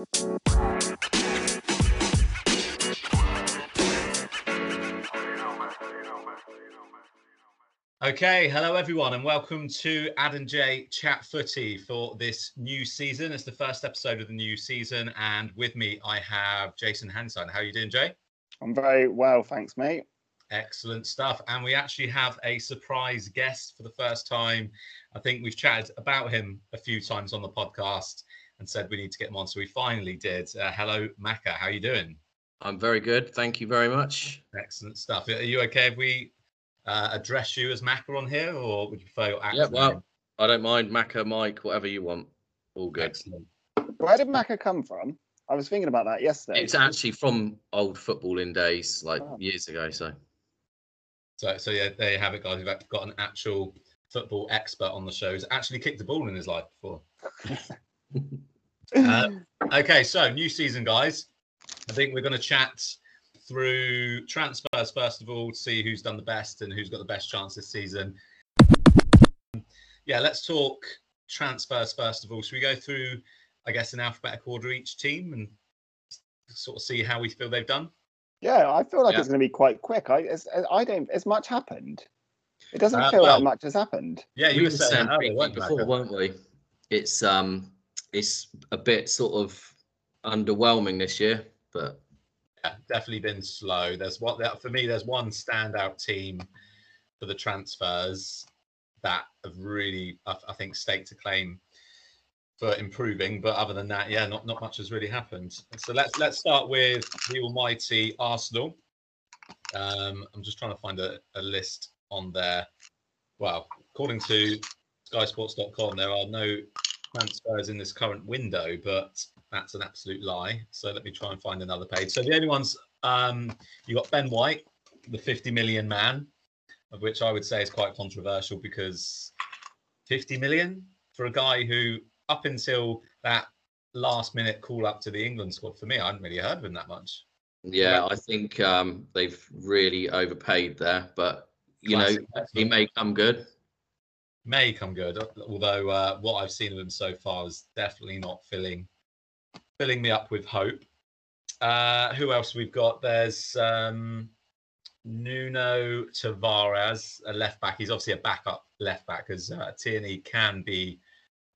Okay, hello everyone, and welcome to Ad and J Chat Footy for this new season. It's the first episode of the new season, and with me I have Jason Hanson. How are you doing, Jay? I'm very well, thanks, mate. Excellent stuff. And we actually have a surprise guest for the first time. I think we've chatted about him a few times on the podcast and said we need to get him on, so we finally did. Uh, hello, Macca. How are you doing? I'm very good. Thank you very much. Excellent stuff. Are you okay if we uh, address you as Macca on here, or would you prefer your actual Yeah, well, name? I don't mind Macca, Mike, whatever you want. All good. Excellent. Where did Macca come from? I was thinking about that yesterday. It's actually from old footballing days, like Oh. years ago. So So, so yeah, there you have it, guys. We've got- got an actual football expert on the show. Who's actually kicked a ball in his life before. Uh, Okay, so new season, guys. I think we're going to chat through transfers first of all to see who's done the best and who's got the best chance this season. Yeah, let's talk transfers first of all. Should we go through, I guess, in alphabetical order each team and sort of see how we feel they've done? yeah, I feel like Yeah. it's going to be quite quick. I, it's, I don't. As much happened. It doesn't Uh, feel well- like much has happened. Yeah, you we were were saying saying earlier, briefly weren't before, weren't we? It's um, it's a bit sort of underwhelming this year, but yeah, definitely been slow. There's what that for me. There's one standout team for the transfers that have really, I, I think, staked a claim for improving. But other than that, yeah, not not much has really happened. So let's let's start with the almighty Arsenal. Um, I'm just trying to find a, a list on there. Well, according to SkySports.com, there are no transfers in this current window, but that's an absolute lie. So let me try and find another page. So the only ones um, you got Ben White, the 50 million man, of which I would say is quite controversial because 50 million for a guy who, up until that last minute call up to the England squad, for me, I hadn't really heard of him that much. yeah, I think um, they've really overpaid there. But you Classic know, he may come good. May come good. Although uh, what I've seen of him so far is definitely not filling filling me up with hope. Uh, who else we've got? There's um, Nuno Tavares, a left back. He's obviously a backup left back because uh, Tierney can be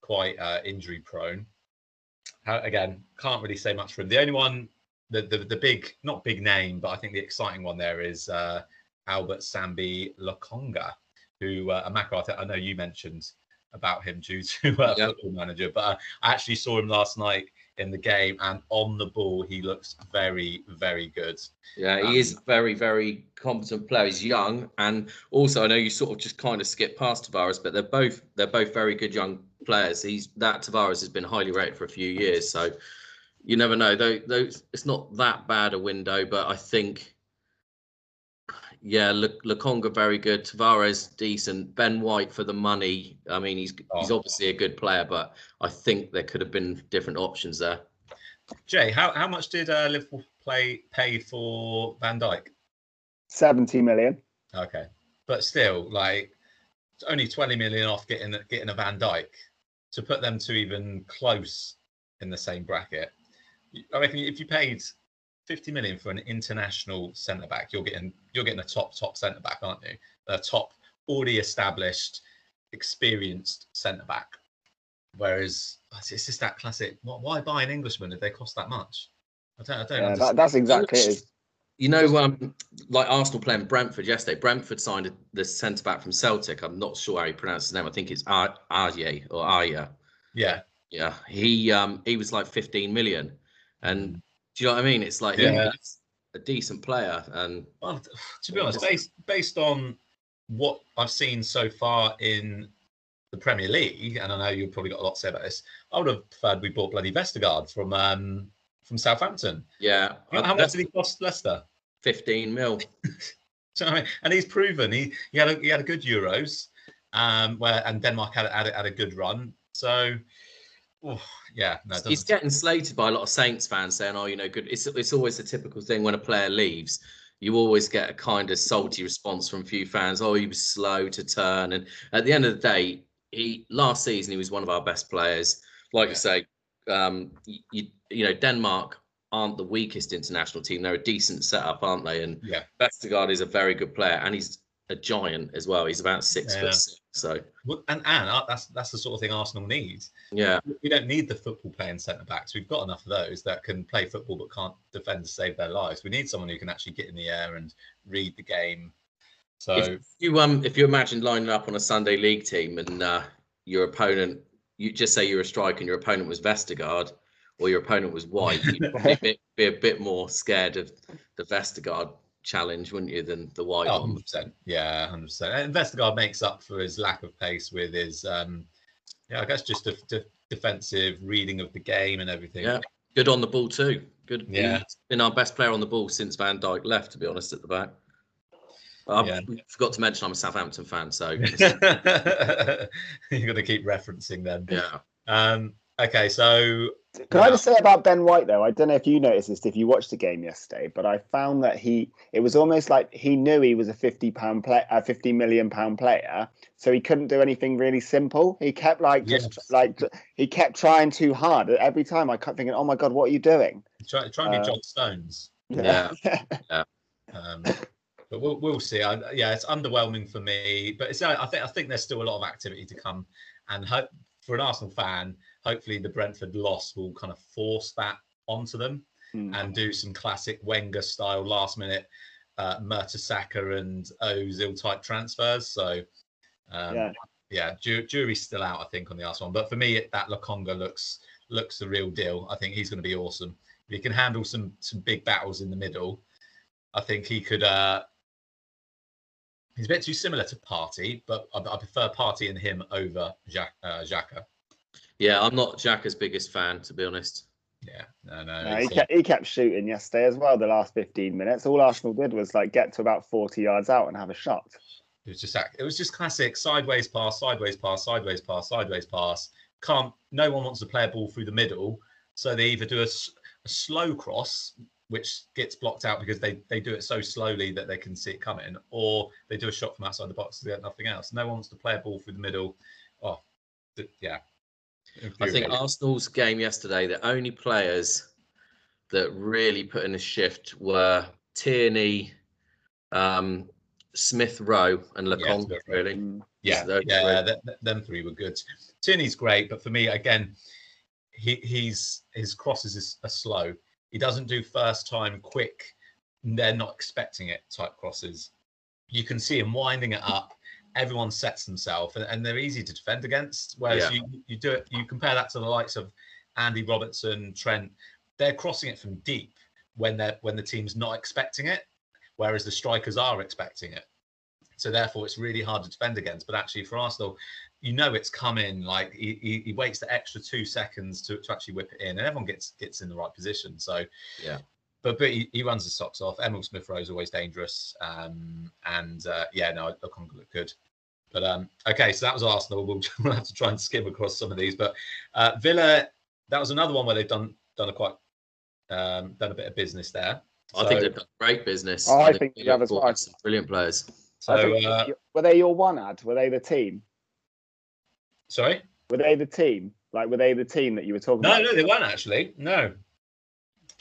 quite uh, injury prone. How, again, can't really say much for him. The only one, the, the the big, not big name, but I think the exciting one there is uh, Albert Sambi Lokonga who uh, I, I know you mentioned about him due to uh, Yeah. football manager, but uh, I actually saw him last night in the game and on the ball he looks very very good Yeah, Um, he is a very, very competent player. He's young, and also I know you sort of just kind of skip past Tavares, but they're both they're both very good young players. He's that Tavares has been highly rated for a few years, so you never know. Though, those it's not that bad a window, but I think. Yeah, Le- Lokonga very good. Tavares decent. Ben White for the money. I mean, he's he's Oh. obviously a good player, but I think there could have been different options there. jay how, how much did uh, liverpool play pay for van Dijk Seventy million. okay but still like it's only 20 million off getting getting a van Dijk to put them to even close in the same bracket i reckon if you paid 50 million for an international centre back you're getting you're getting a top top centre back aren't you a top already established experienced centre back whereas it's it's just that classic why buy an englishman if they cost that much i don't i don't Yeah, that, that's exactly it. You know, um, like Arsenal playing Brentford yesterday. Brentford signed the centre back from Celtic. I'm not sure how he pronounced his name. I think it's Ar- Arye or Arya. yeah Yeah, he um he was like 15 million, and do you know what I mean? It's like Yeah. he's a decent player, and Well, to be honest, based based on what I've seen so far in the Premier League, and I know you've probably got a lot to say about this, I would have preferred we bought bloody Vestergaard from um from Southampton. yeah, How, how much did he cost Leicester? 15 mil. Do you know what I mean? And he's proven he he had a, he had a good Euros, um, where and Denmark had had, a- had a good run. So, oh, yeah, no, He's getting slated by a lot of Saints fans saying, "Oh, you know, good." It's it's always the typical thing when a player leaves. You always get a kind of salty response from a few fans. Oh, he was slow to turn, and at the end of the day, he last season he was one of our best players. Like Yeah. I say, um, you, you, you know, Denmark aren't the weakest international team. They're a decent setup, aren't they? And Yeah. Vestergaard is a very good player, and he's a giant as well. He's about six Yeah. foot six. So And and uh, that's that's the sort of thing Arsenal needs. yeah, We don't need the football playing centre backs. We've got enough of those that can play football but can't defend to save their lives. We need someone who can actually get in the air and read the game. So if you um if you imagine lining up on a Sunday league team and uh, your opponent, you just say you're a striker and your opponent was Vestergaard or your opponent was White, you'd probably be, be a bit more scared of the Vestergaard challenge, wouldn't you, than the White Oh, one? 100%. Yeah, 100%. And Vestergaard makes up for his lack of pace with his, um, yeah, I guess just a, de- defensive reading of the game and everything. Yeah. Good on the ball too. Good. Yeah. He's been our best player on the ball since Van Dijk left, to be honest, at the back. I Yeah. forgot to mention I'm a Southampton fan, so You're going to keep referencing them. yeah. Um, okay, so Can I just say about Ben White though? I don't know if you noticed this if you watched the game yesterday, but I found that he it was almost like he knew he was a fifty pound play a fifty million pound player, so he couldn't do anything really simple. He kept like just like he kept trying too hard every time. I kept thinking, oh my god, what are you doing? try, try and be Uh, John Stones. Yeah. Um, but we'll, we'll see. I, yeah, it's underwhelming for me, but it's I think I think there's still a lot of activity to come, and hope for an Arsenal fan, hopefully the Brentford loss will kind of force that onto them Hmm. and do some classic Wenger style last minute uh, Mertesacker and Ozil type transfers. So um, Yeah. yeah, ju- jury's still out, I think, on the Arsenal one. But for me, that Lokonga looks looks the real deal. I think he's going to be awesome. If he can handle some some big battles in the middle, I think he could. uh He's a bit too similar to Partey, but I, I prefer Partey and him over Jack, uh, Xhaka. Yeah, I'm not Xhaka's biggest fan, to be honest. Yeah, no, no. No, he, kept, he kept shooting yesterday as well. The last fifteen minutes, all Arsenal did was like get to about forty yards out and have a shot. It was just it was just classic sideways pass, sideways pass, sideways pass, sideways pass. Can't no one wants to play a ball through the middle, so they either do a slow cross, which gets blocked out because they they do it so slowly that they can see it coming, or they do a shot from outside the box to get nothing else. No one wants to play a ball through the middle. Oh, th- yeah. I think Arsenal's game yesterday, the only players that really put in a shift were Tierney, um, Smith Rowe, and Yeah, Lecomte, Smith really. Mm. Yeah, those yeah, three. th- th- them three were good. Tierney's great, but for me, again, he he's his crosses is are slow. He doesn't do first time quick. They're not expecting it type crosses. You can see him winding it up. Everyone sets themselves, and, and they're easy to defend against. Whereas Yeah. you you do it, you compare that to the likes of Andy Robertson, Trent. They're crossing it from deep when they're when the team's not expecting it, whereas the strikers are expecting it. So therefore, it's really hard to defend against. But actually, for Arsenal, you know it's coming. Like he, he, he waits the extra two seconds to, to actually whip it in, and everyone gets gets in the right position. So Yeah. But but he, he runs his socks off. Emile Smith Rowe is always dangerous. Um, and uh, yeah, no, look on look good. But um, okay, so that was Arsenal. We'll, we'll have to try and skim across some of these. But uh, Villa, that was another one where they've done done a quite um, done a bit of business there. I think they've done great business. Oh, I think they have as well. got some Brilliant players. So think- uh, were they your one ad? Were they the team? sorry. Were they the team? Like, were they the team that you were talking No, about? no, they weren't actually. No,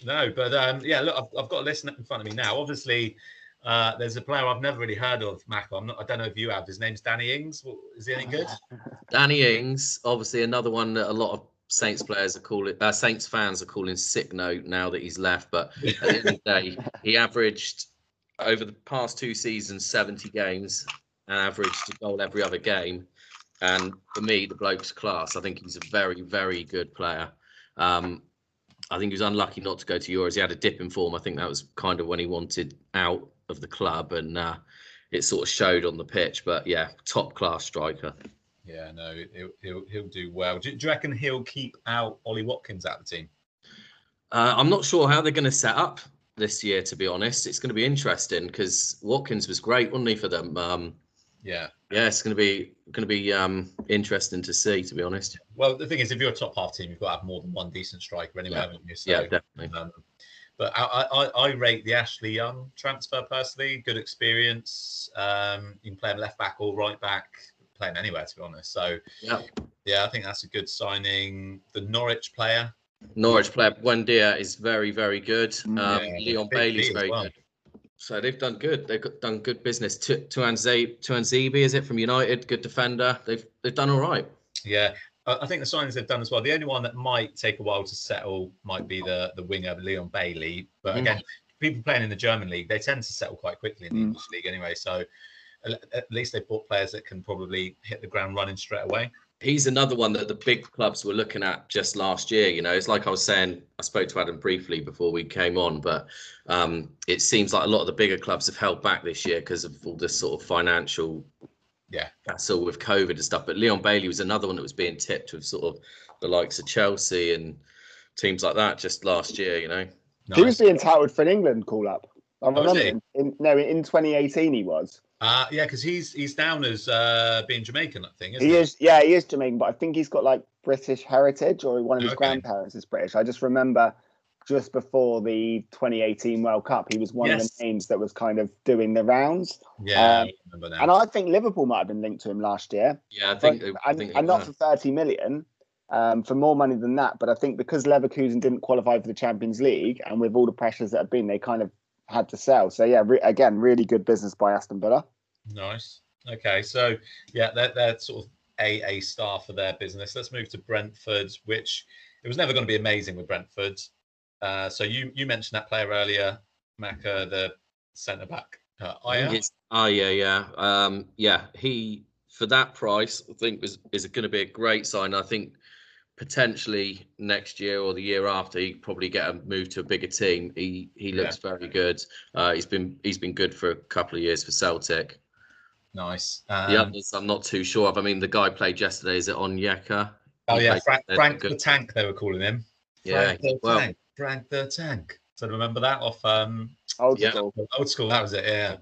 no. But um, yeah, look, I've, I've got a list in front of me now. Obviously, uh, there's a player I've never really heard of, Macca. I'm not. I don't know if you have. His name's Danny Ings. Is he any good? Danny Ings, obviously another one that a lot of Saints players are calling, uh, Saints fans are calling sick note now that he's left. But at the end of the day, he averaged over the past two seasons 70 games and averaged a goal every other game. And for me, the bloke's class. I think he's a very, very good player. Um, I think he was unlucky not to go to Euros. He had a dip in form. I think that was kind of when he wanted out of the club, and uh, it sort of showed on the pitch. But yeah, top class striker. Yeah, no, he'll he'll, he'll do well. Do, do you reckon he'll keep out Ollie Watkins out of the team? Uh, I'm not sure how they're going to set up this year. To be honest, it's going to be interesting because Watkins was great, wasn't he, for them? Um, Yeah. Yeah, it's going to be going to be um, interesting to see. To be honest, Well, the thing is, if you're a top half team, you've got to have more than one decent striker anyway, Yeah. haven't you? So, yeah, definitely. Um, but I, I, I- rate the Ashley Young transfer personally. Good experience. Um, you can play him left back or right back, play him anywhere to be honest. So Yeah, yeah, I think that's a good signing. The Norwich player, Norwich player Buendia is very, very good. Um, yeah, Leon Bailey's very well. good. So they've done good. They've got, done good business. Tu- Tuan Zabe, Tuanzebe, is it from United? Good defender. They've they've done all right. Yeah, I think the signings they've done as well. The only one that might take a while to settle might be the the winger Leon Bailey. But again, people playing in the German league they tend to settle quite quickly in the Mm. English league anyway. So at least they've bought players that can probably hit the ground running straight away. He's another one that the big clubs were looking at just last year. You know, it's like I was saying. I spoke to Adam briefly before we came on, but um, it seems like a lot of the bigger clubs have held back this year because of all this sort of financial Yeah. hassle with COVID and stuff. But Leon Bailey was another one that was being tipped with sort of the likes of Chelsea and teams like that just last year. You know. He was Nice. being touted for an England call up. I remember. he? in, in, no, in 2018 he was. Uh, yeah, because he's he's down as uh, being Jamaican, I think. Isn't He he is, yeah, he is Jamaican, but I think he's got like British heritage, or one of his Okay. grandparents is British. I just remember just before the 2018 World Cup, he was one of the names that was kind of doing the rounds. Yeah, Um, I. And I think Liverpool might have been linked to him last year, Yeah, I think. they- I and, think they and not for 30 million. Um, for more money than that, but I think because Leverkusen didn't qualify for the Champions League, and with all the pressures that have been, they kind of had to sell. So yeah, re- again, really good business by Aston Villa. Nice. Okay, so yeah, they're, they're sort of a a star for their business. Let's move to Brentford, which it was never going to be amazing with Brentford. Uh, so you you mentioned that player earlier, Macca, the centre back. Uh, I think Aya? Oh yeah, yeah, um, yeah. He for that price, I think was is going to be a great sign. I think potentially next year or the year after, he probably get a move to a bigger team. He he looks very good. Uh, he's been he's been good for a couple of years for Celtic. Nice. The Um, others, I'm not too sure of. I mean, the guy played yesterday. Is it on Onyeka? oh He yeah, Frank, Frank good. the Tank. They were calling him. Yeah, Frank the well- Tank. Frank the Tank. So remember that off um, Old Yeah. school. old school. That was it. Yeah.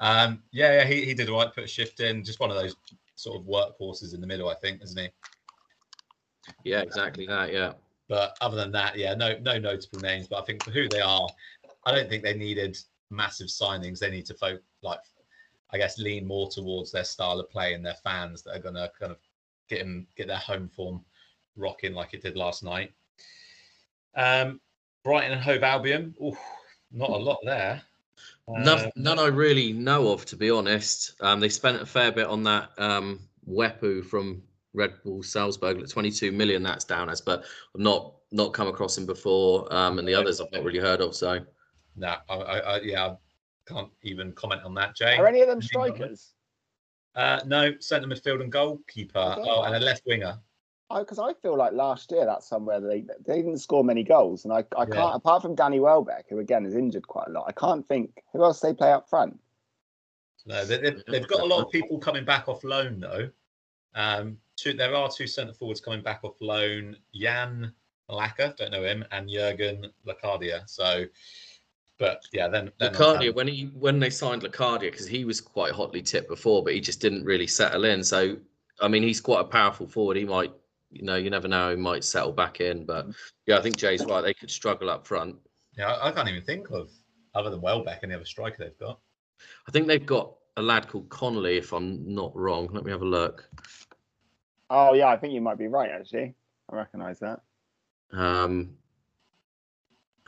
Um, yeah, yeah. He, he did right. Put a shift in. Just one of those sort of workhorses in the middle, I think, isn't he? Yeah, exactly that. Yeah. But other than that, yeah, no no notable names. But I think for who they are, I don't think they needed massive signings. They need to folk like I guess lean more towards their style of play and their fans that are gonna kind of get them get their home form rocking like it did last night. Um Brighton and Hove Albion. Ooh, not a lot there. None, Uh, none I really know of, to be honest. Um, they spent a fair bit on that um, Mwepu from Red Bull Salzburg, like 22 million that's down as, but I've not not come across him before, um, and the others I've not really heard of. So no, I, I, I yeah, I can't even comment on that, Jay. Are any of them Anything on that? strikers? Uh, no, centre midfield and goalkeeper. Okay. Oh, and a left winger. Because I, feel like last year that's somewhere they they didn't score many goals, and I, I can't apart from Danny Welbeck, who again is injured quite a lot. I can't think who else they play up front. No, they, they've, they've got a lot of people coming back off loan though. Um, two, there are two centre forwards coming back off loan: Jan Mlakar, don't know him, and Jurgen Locadia. So, but yeah, then Locadia, when he when they signed Locadia, because he was quite hotly tipped before, but he just didn't really settle in. So I mean, he's quite a powerful forward. He might, you know, you never know, he might settle back in. But yeah, I think Jay's right. They could struggle up front. yeah, I, I can't even think of other than Welbeck any other striker they've got. I think they've got a lad called Connolly, if I'm not wrong. Let me have a look. Oh yeah, I think you might be right actually. I recognise that. Um,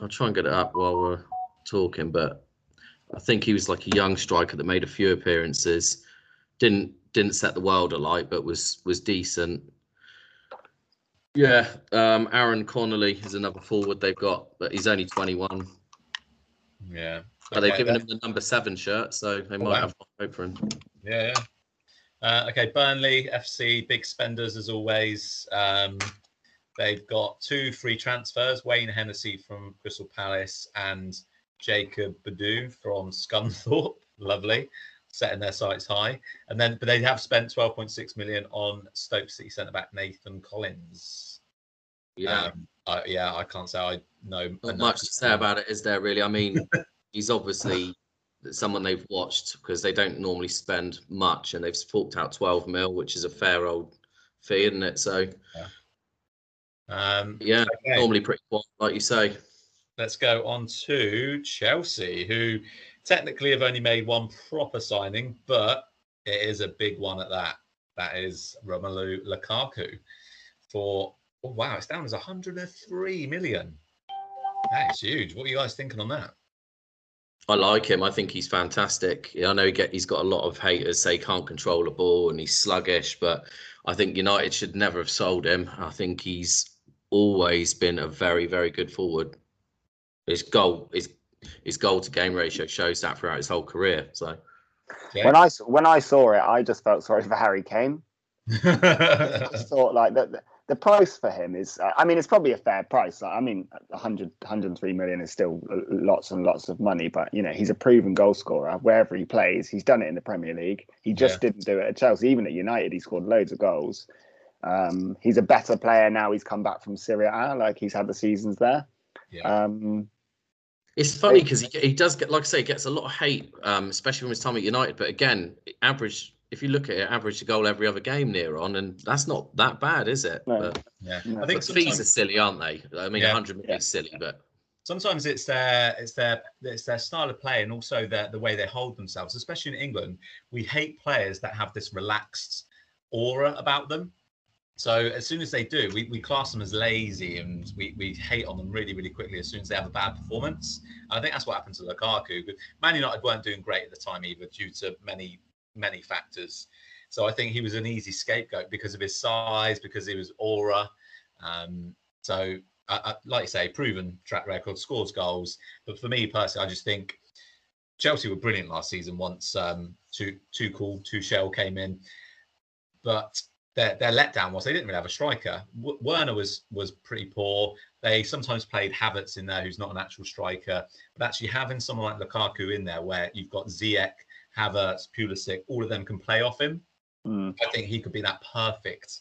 I'll try and get it up while we're talking, but I think he was like a young striker that made a few appearances. Didn't didn't set the world alight, but was was decent. Yeah, um, Aaron Connolly is another forward they've got, but he's only 21. Yeah, But they've given him the number seven shirt, so they might wow. have hope for him. Yeah, yeah. Uh, okay, Burnley FC, big spenders as always. Um, they've got two free transfers: Wayne Hennessey from Crystal Palace and Jacob Badu from Scunthorpe. Lovely, setting their sights high. And then, but they have spent 12.6 million on Stoke City centre back Nathan Collins. Yeah, Um, I, yeah, I can't say I know not much to say about it, is there? Really? I mean, he's obviously someone they've watched because they don't normally spend much, and they've forked out 12 mil, which is a fair old fee, isn't it? So Um, yeah, okay. normally pretty quiet, like you say. let's go on to Chelsea, who technically have only made one proper signing, but it is a big one at that. That is Romelu Lukaku for Oh, wow, it's down as 103 million. That is huge. What are you guys thinking on that? I like him. I think he's fantastic. I know he get, he's got a lot of haters say he can't control the ball and he's sluggish, but I think United should never have sold him. I think he's always been a very, very good forward. His goal, his his goal to game ratio shows that throughout his whole career. So Yeah. When I s- when I saw it, I just felt sorry for Harry Kane. I just thought like that the, the price for him is. uh, I mean, it's probably a fair price. I mean, 100, 103 million is still uh, lots and lots of money, but you know, he's a proven goal scorer wherever he plays. He's done it in the Premier League. He just didn't do it at Chelsea. Even at United, he scored loads of goals. Um, he's a better player now. He's come back from Serie A. Like he's had the seasons there. yeah. Um, it's funny because he, he does get, like I say, he gets a lot of hate, um, especially from his time at United. But again, average, if you look at it, average a goal every other game near on, and that's not that bad, is it? No. But, yeah. no, I think but fees are silly, aren't they? I mean, Yeah. 100 million is silly, but sometimes it's their it's their it's their style of play and also their the way they hold themselves. Especially in England, we hate players that have this relaxed aura about them. So as soon as they do, we, we class them as lazy and we, we hate on them really, really quickly as soon as they have a bad performance. And I think that's what happened to Lukaku. But Man United weren't doing great at the time either due to many, many factors. So I think he was an easy scapegoat because of his size, because of his aura. Um, so, I, like you say, proven track record, scores goals. But for me personally, I just think Chelsea were brilliant last season once um, two two cool Tuchel came in, but their their letdown was they didn't really have a striker. W- Werner was was pretty poor. They sometimes played Havertz in there, who's not an actual striker. But actually having someone like Lukaku in there, where you've got Ziyech, Havertz, Pulisic, all of them can play off him. mm. I think he could be that perfect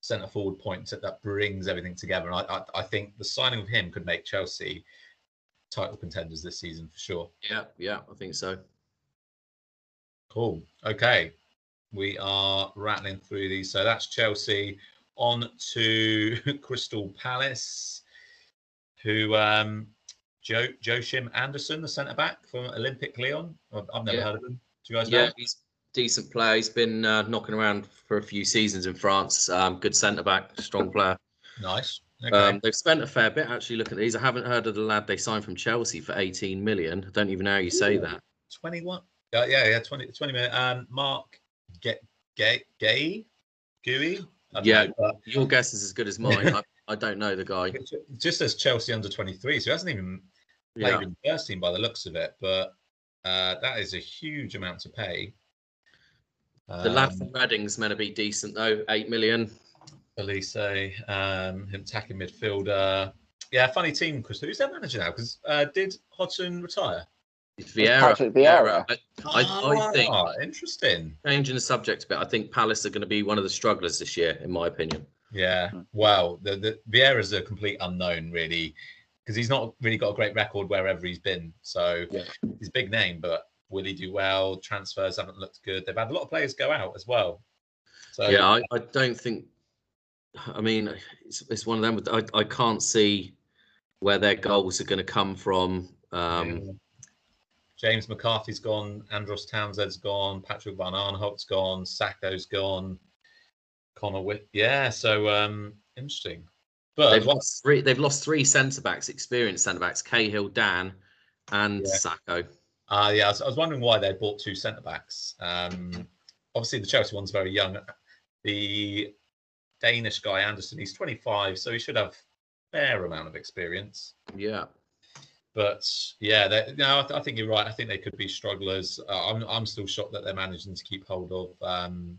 centre forward point that, that brings everything together. And I, I, I think the signing of him could make Chelsea title contenders this season for sure. yeah, yeah, I think so. Cool. Okay. We are rattling through these. So that's Chelsea. On to Crystal Palace, who um Joe Joachim Andersen, the centre back from Olympique Lyon. I've, I've never Yeah. heard of him. Do you guys Yeah, know? he's a decent player. He's been uh, knocking around for a few seasons in France. Um, good centre back, strong player. Nice. Okay. Um, they've spent a fair bit actually looking at these. I haven't heard of the lad they signed from Chelsea for 18 million. I don't even know how you say Ooh. that. 21. Uh, yeah, yeah, 20, 20. Um, Mark Get Gay Gay Gooey. Yeah. know, but Your guess is as good as mine. I, I don't know the guy. it just as Chelsea under 23, so he hasn't even played Yeah. in the first team by the looks of it. But uh, that is a huge amount to pay. The lad Um, from Reading's meant to be decent though, 8 million. Olise, um, him attacking midfielder. Yeah, funny team, Chris. Who's their manager now? Because uh, did Hodgson retire? It's Vieira. Patrick Vieira. I, I, I think, Ah, interesting. changing the subject a bit, I think Palace are going to be one of the strugglers this year, in my opinion. Yeah. Well, the, the Vieira's a complete unknown, really, because he's not really got a great record wherever he's been. So Yeah. he's a big name, but will he do well? Transfers haven't looked good. They've had a lot of players go out as well. So yeah, I, I don't think. I mean, it's, it's one of them. I, I can't see where their goals are going to come from. Um, yeah. James McCarthy's gone, Andros Townsend's gone, Patrick van Aanholt's gone, Sakho's gone, Connor Whit. Yeah, so um interesting. But They've lost three. They've lost three centre backs, experienced centre backs: Cahill, Dann, and Yeah. Sakho. Uh, yeah, I was, I was wondering why they bought two centre backs. Um, obviously, the Chelsea one's very young. The Danish guy Andersen, he's 25, so he should have fair amount of experience. Yeah, But yeah, they, no, I, th- I think you're right. I think they could be strugglers. Uh, I'm, I'm still shocked that they're managing to keep hold of um,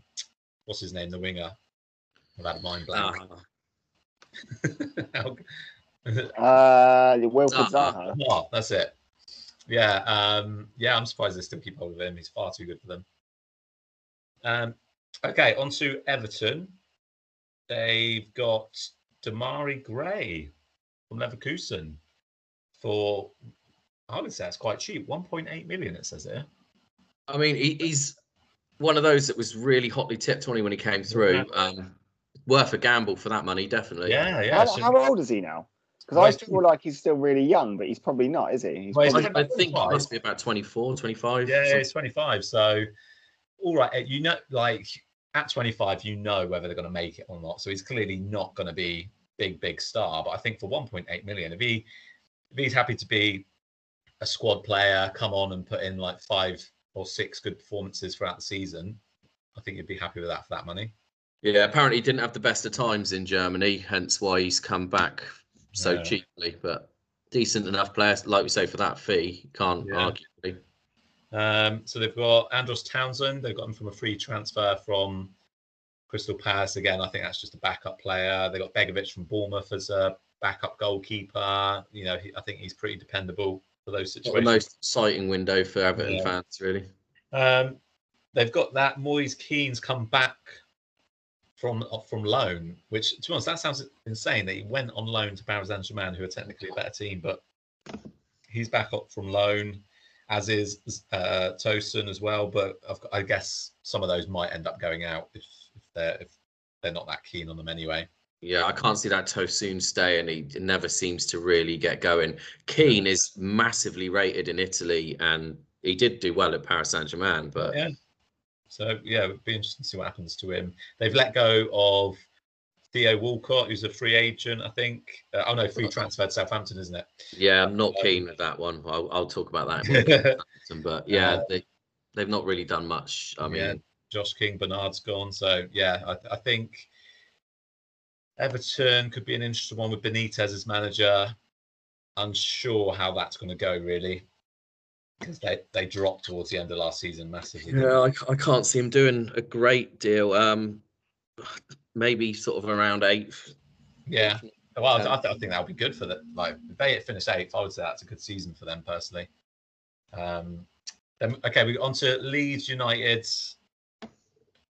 what's his name, the winger. I've had a mind blank. Ah, How- Uh, Wilfried Zaha. Zaha. Oh, that's it. Yeah, um, yeah, I'm surprised they still keep hold of him. He's far too good for them. Um, okay, on to Everton. They've got Demarai Gray from Leverkusen for, I would say that's quite cheap. 1.8 million, it says here. I mean, he, he's one of those that was really hotly tipped on him when he came through. Um, worth a gamble for that money, definitely. Yeah, yeah. How, how old is he now? Because I he's feel like he's still really young, but he's probably not, is he? He's Well, he's I, probably- I think he must be about 24, 25. Yeah, something. it's 25. So, all right, eh, you know, like at 25, you know whether they're going to make it or not. So he's clearly not going to be big big star. But I think for 1.8 million, if he if he's happy to be a squad player, come on and put in like five or six good performances throughout the season, I think you'd be happy with that for that money. Yeah, apparently he didn't have the best of times in Germany, hence why he's come back so Yeah. cheaply. But decent enough players, like we say, for that fee, can't Yeah. argue. Um, so they've got Andros Townsend. They've got him from a free transfer from Crystal Palace. Again, I think that's just a backup player. They got Begovic from Bournemouth as a backup goalkeeper. You know, he, I think he's pretty dependable for those Not the situations. most exciting window for Everton Yeah. fans, really. Um, they've got that Moise Kean's come back from from loan, which to be honest, that sounds insane that he went on loan to Paris Saint Germain, who are technically a better team, but he's back up from loan, as is uh, Tosun as well. But I've, got- I guess some of those might end up going out if, if they're if they're not that keen on them anyway. Yeah, I can't see that Tosun stay, and he never seems to really get going. Kean is massively rated in Italy, and he did do well at Paris Saint Germain, but Yeah. So yeah, it'd be interesting to see what happens to him. They've let go of Theo Walcott, who's a free agent, I think. Uh, oh no, free transfer to Southampton, isn't it? yeah, I'm not Um, keen with that one. I'll, I'll talk about that. In but yeah, Uh, they they've not really done much. I mean, Yeah. Josh King, Bernard's gone. So yeah, I, I think Everton could be an interesting one with Benitez as manager. Unsure how that's going to go really, because they they dropped towards the end of last season massively. Yeah, I, I can't see him doing a great deal. Um, maybe sort of around eighth. yeah. Well, Yeah. I, th- I think that would be good for the like if they finish eighth. I would say that's a good season for them personally. Um, then okay, we on to Leeds United.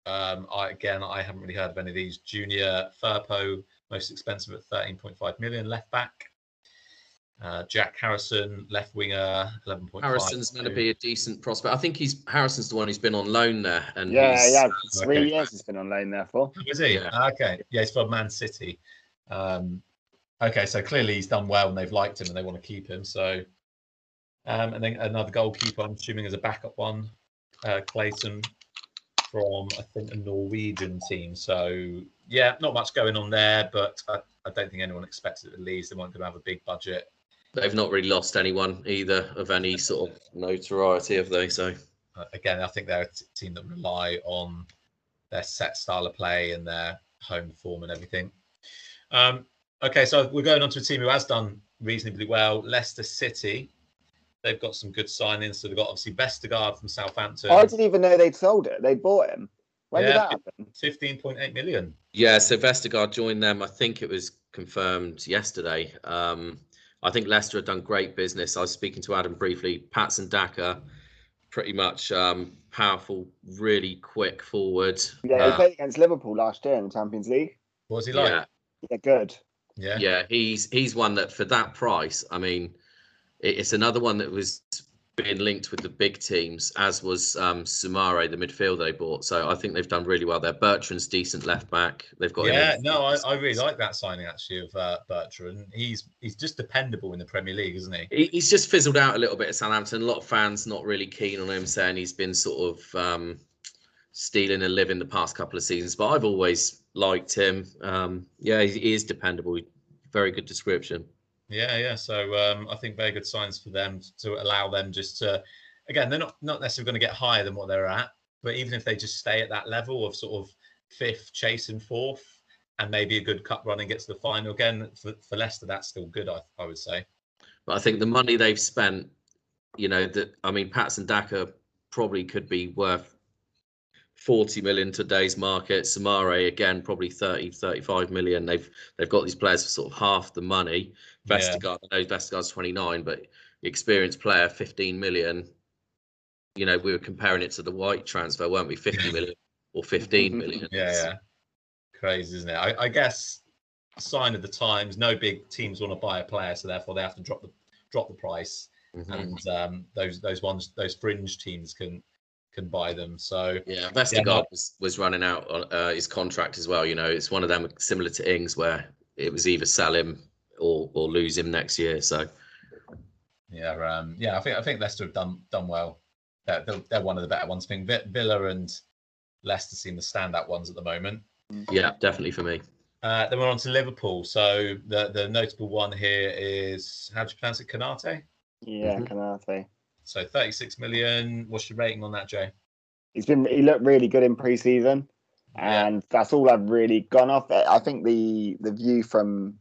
Um, I again, I haven't really heard of any of these. Junior Firpo, most expensive at 13.5 million, left back. Uh, Jack Harrison, left winger, eleven 11.5. Harrison's going to be a decent prospect. I think he's Harrison's the one who's been on loan there, and Yeah, he's, yeah. Three Okay. years he's been on loan there for. Is he? Yeah. Okay. Yeah, he's for Man City. Um, okay, so clearly he's done well and they've liked him and they want to keep him. So, um, and then another goalkeeper, I'm assuming, as a backup one, uh, Clayton from I think a Norwegian team. So yeah, not much going on there, but I, I don't think anyone expects it at Leeds. They weren't going to have a big budget. They've not really lost anyone either of any sort of notoriety, have they? So Uh, again, I think they're a t- team that rely on their set style of play and their home form and everything. Um, okay, so we're going on to a team who has done reasonably well. Leicester City. They've got some good signings. So they've got obviously Vestergaard from Southampton, I didn't even know they'd sold it. They bought him. When did that happen? 15.8 million. yeah, so Vestergaard joined them. I think it was confirmed yesterday. Um, I think Leicester have done great business. I was speaking to Adam briefly. Patson Daka, pretty much um, powerful, really quick forward. Yeah, Uh, he played against Liverpool last year in the Champions League. What was he like? yeah, Yeah, good. Yeah. yeah, he's he's one that for that price. I mean, it, it's another one that was being linked with the big teams, as was um, Soumaré, the midfielder they bought. So I think they've done really well there. Bertrand's decent left back. They've got Yeah, no, I, I really like that signing actually of uh, Bertrand. He's he's just dependable in the Premier League, isn't he? He- He's just fizzled out a little bit at Southampton. A lot of fans not really keen on him, saying he's been sort of um, stealing a living the past couple of seasons. But I've always liked him. Um, yeah, he, he is dependable. Very good description. Yeah, yeah. So um, I think very good signs for them to allow them just to, again, they're not not necessarily going to get higher than what they're at, but even if they just stay at that level of sort of fifth, chasing fourth, and maybe a good cup run and get to the final again for, for Leicester, that's still good. I, I would say. But I think the money they've spent, you know, that I mean, Patson Daka probably could be worth 40 million today's market. Soumaré again, probably 30, 35 million. They've they've got these players for sort of half the money. Yeah. Vestergaard, I know Vestergaard's 29, but experienced player, 15 million. You know, we were comparing it to the White transfer, weren't we? 50 million or 15 million. Yeah, yeah. Crazy, isn't it? I, I guess sign of the times. No big teams want to buy a player, so therefore they have to drop the drop the price, Mhm. and um, those those ones those fringe teams can can buy them. So Yeah, Vestergaard was, was running out on uh, his contract as well. You know, it's one of them similar to Ings where it was either sell him or or lose him next year. So Yeah, um, yeah, I think I think Leicester have done done well. They're, they're, they're one of the better ones. I think Villa and Leicester seem the standout ones at the moment. yeah, definitely for me. Uh, then we're on to Liverpool. So the the notable one here is how do you pronounce it? Konaté. Yeah, Mhm. Konaté. So 36 million. What's your rating on that, Jay? He's been he looked really good in pre-season, Yeah. and that's all I've really gone off. I think the the view from.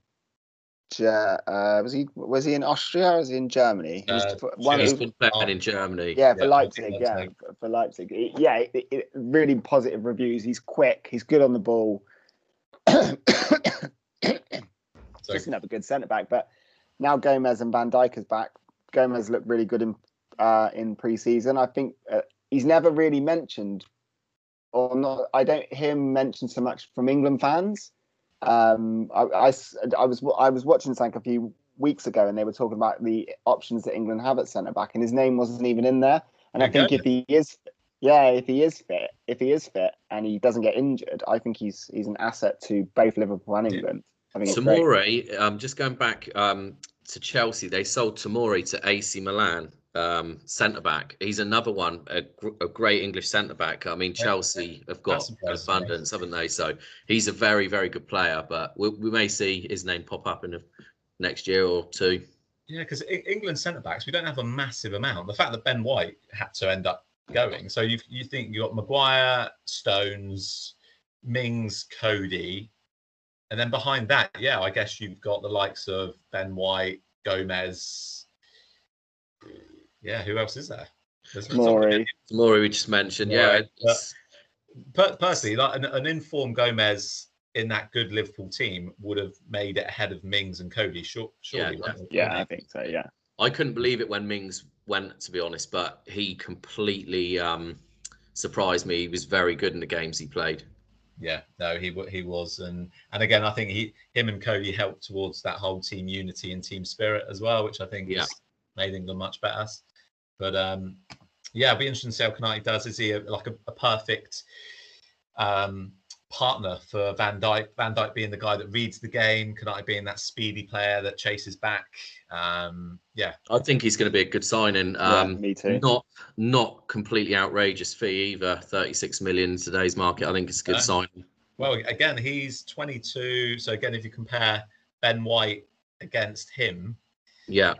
Ge- Uh, was he was he in Austria or was he in Germany? He was Uh, one, He's he- been playing in Germany. yeah, for yeah, Leipzig. Leipzig. Yeah, for, for Leipzig. Yeah, it, it, really positive reviews. He's quick. He's good on the ball. So just another good centre back. But now Gomez and Van Dijk is back. Gomez looked really good in uh, in pre-season. I think uh, he's never really mentioned, or not. I don't hear him mentioned so much from England fans. Um, I, I s- I was I was watching something a few weeks ago, and they were talking about the options that England have at centre back, and his name wasn't even in there. And I think if he is, yeah, if he is fit, if he is fit, and he doesn't get injured, I think he's he's an asset to both Liverpool and Yeah. England. I think. Tomori, um, just going back um, to Chelsea, they sold Tomori to AC Milan, um, centre back. He's another one, a, gr- a great English centre back. I mean, Chelsea have got abundance, haven't they? So he's a very, very good player. But we, we may see his name pop up in the next year or two. Yeah, because England centre backs, we don't have a massive amount. The fact that Ben White had to end up going, so you you think you've got Maguire, Stones, Mings, Coady, and then behind that, yeah, I guess you've got the likes of Ben White, Gomez. Yeah, who else is there? Maury. Maury. We just mentioned, yeah. Right, but- Per- personally, like an, an informed Gomez in that good Liverpool team would have made it ahead of Mings and Coady. Sure, surely. Yeah, wouldn't? Yeah, I think so. Yeah. I couldn't believe it when Mings went, to be honest, but he completely um, surprised me. He was very good in the games he played. Yeah, no, he he was, and and again, I think he him and Coady helped towards that whole team unity and team spirit as well, which I think Yeah. has made England much better. But um, yeah, it'll be interesting to see how Konaté does. Is he a, like a, a perfect um partner for Van Dijk? Van Dijk being the guy that reads the game, Konaté being that speedy player that chases back. Um, yeah, I think he's going to be a good signing. Yeah, Um, me too. Not not completely outrageous fee either. Thirty six million in today's market. I think it's a good No. signing. Well, again, he's 22. So again, if you compare Ben White against him, Yeah, uh,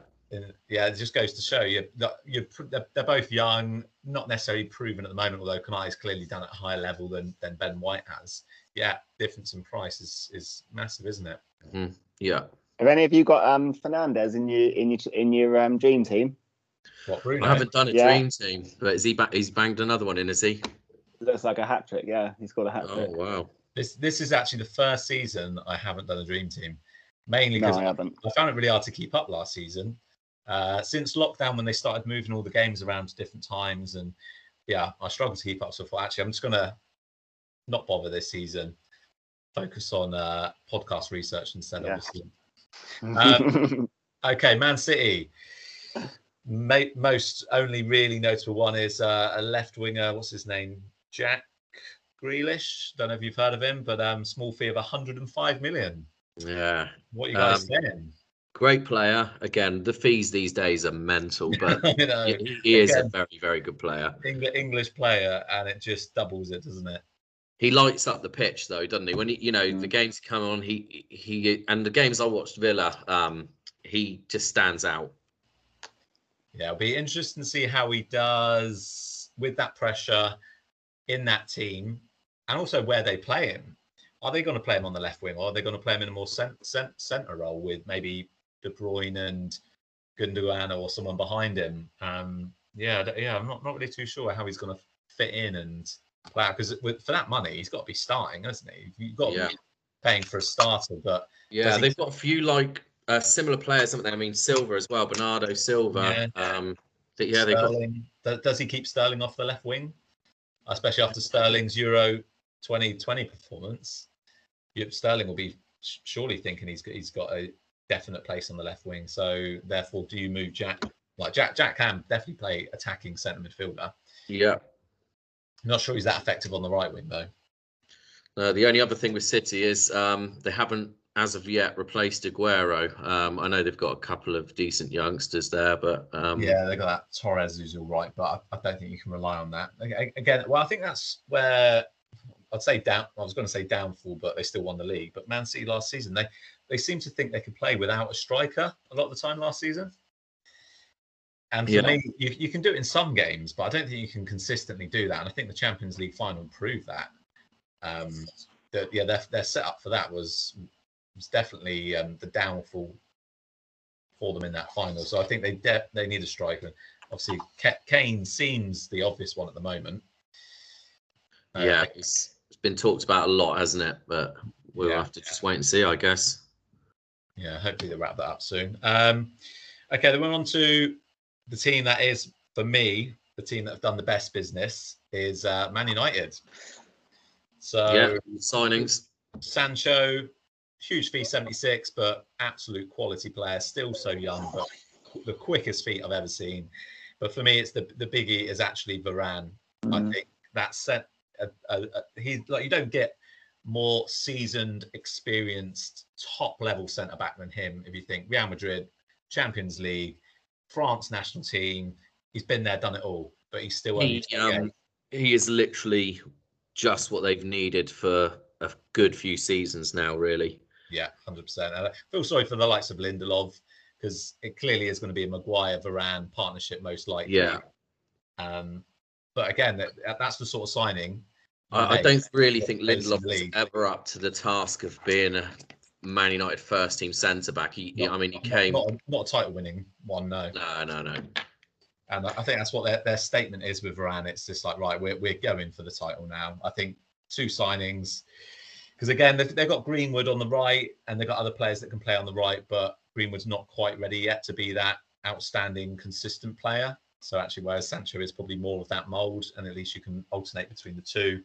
yeah, it just goes to show you that you're they're, they're both young, not necessarily proven at the moment. Although Konaté has clearly done at a higher level than than Ben White has. Yeah, difference in price is is massive, isn't it? yeah. Have any of you got um Fernandez in your in your in your um dream team? What Bruno? I haven't done a Yeah. dream team, but is he ba- he's banged another one in, is he? Looks like a hat trick. Yeah, he's got a hat trick. Oh wow. This this is actually the first season I haven't done a dream team, mainly no, because I. I found it really hard to keep up last season. Uh, since lockdown, when they started moving all the games around to different times, and yeah, I struggled to keep up. So I thought, actually, I'm just gonna not bother this season, focus on uh, podcast research instead. Yeah. Obviously. Um, Okay, Man City. Ma- most only really notable one is uh, a left winger. What's his name? Jack Grealish. Don't know if you've heard of him, but um, small fee of 105 million. Yeah. What are you guys Um, saying? Great player. Again, the fees these days are mental, but he, he is a very, very good player. English player, and it just doubles it, doesn't it? He lights up the pitch though, doesn't he? When he, you know, the Mm. games come on, he he and the games I watched Villa, um, he just stands out. Yeah, it'll be interesting to see how he does with that pressure in that team, and also where they play him. Are they going to play him on the left wing, or are they going to play him in a more cent- cent- centre role with maybe De Bruyne and Gundogan or someone behind him? Um, yeah, yeah, I'm not not really too sure how he's going to fit in and play because for that money, he's got to be starting, hasn't he? You've got to Yeah. be paying for a starter, but Yeah, he- they've got a few like uh, similar players, haven't they? I mean, Silva as well, Bernardo Silva. Um, but yeah, they've got does he keep Sterling off the left wing? Especially after Sterling's Euro 2020 performance. Yep, Sterling will be surely thinking he's got, he's got a definite place on the left wing. So therefore, do you move Jack? Like Jack, Jack can definitely play attacking centre midfielder. yeah. Not sure he's that effective on the right wing though. Uh, the only other thing with City is um, they haven't, as of yet, replaced Aguero. Um, I know they've got a couple of decent youngsters there, but um, Yeah, they got that Torres who's all right, but I, I don't think you can rely on that. Again, well, I think that's where I'd say down. I was going to say downfall, but they still won the league. But Man City last season, they they seem to think they could play without a striker a lot of the time last season. And for Yeah. me, you, you can do it in some games, but I don't think you can consistently do that. And I think the Champions League final proved that. Um, that yeah, their their setup for that was was definitely um, the downfall for them in that final. So I think they de- they need a striker. Obviously, Kane seems the obvious one at the moment. Uh, yeah, it's, it's been talked about a lot, hasn't it? But we'll Yeah. have to just wait and see, I guess. Yeah, hopefully they'll wrap that up soon. Um, okay, then we're on to the team that is, for me, the team that have done the best business is uh, Man United. So yeah, signings. Sancho, huge fee 76, but absolute quality player, still so young, but the quickest feet I've ever seen. But for me, it's the the biggie is actually Varane. I Mm. think that's set. A, a, a, he like you don't get more seasoned, experienced, top level centre back than him. If you think Real Madrid, Champions League, France national team, he's been there, done it all, but he's still He, 28. um, he is literally just what they've needed for a good few seasons now, really. Yeah, hundred percent. I feel sorry for the likes of Lindelof because it clearly is going to be a Maguire Varane partnership most likely. Yeah. Um, but again, that, that's the sort of signing. I, I don't really think Lindelof is ever up to the task of being a Man United first team centre back. He, I mean, he Not- came. not, a- not a title winning one, no. No, no, no. And I I think that's what their, their statement is with Varane. It's just like, right, we're, we're going for the title now. I think two signings, because again, they've, they've got Greenwood on the right and they've got other players that can play on the right, but Greenwood's not quite ready yet to be that outstanding, consistent player. So actually, whereas Sancho is probably more of that mold, and at least you can alternate between the two.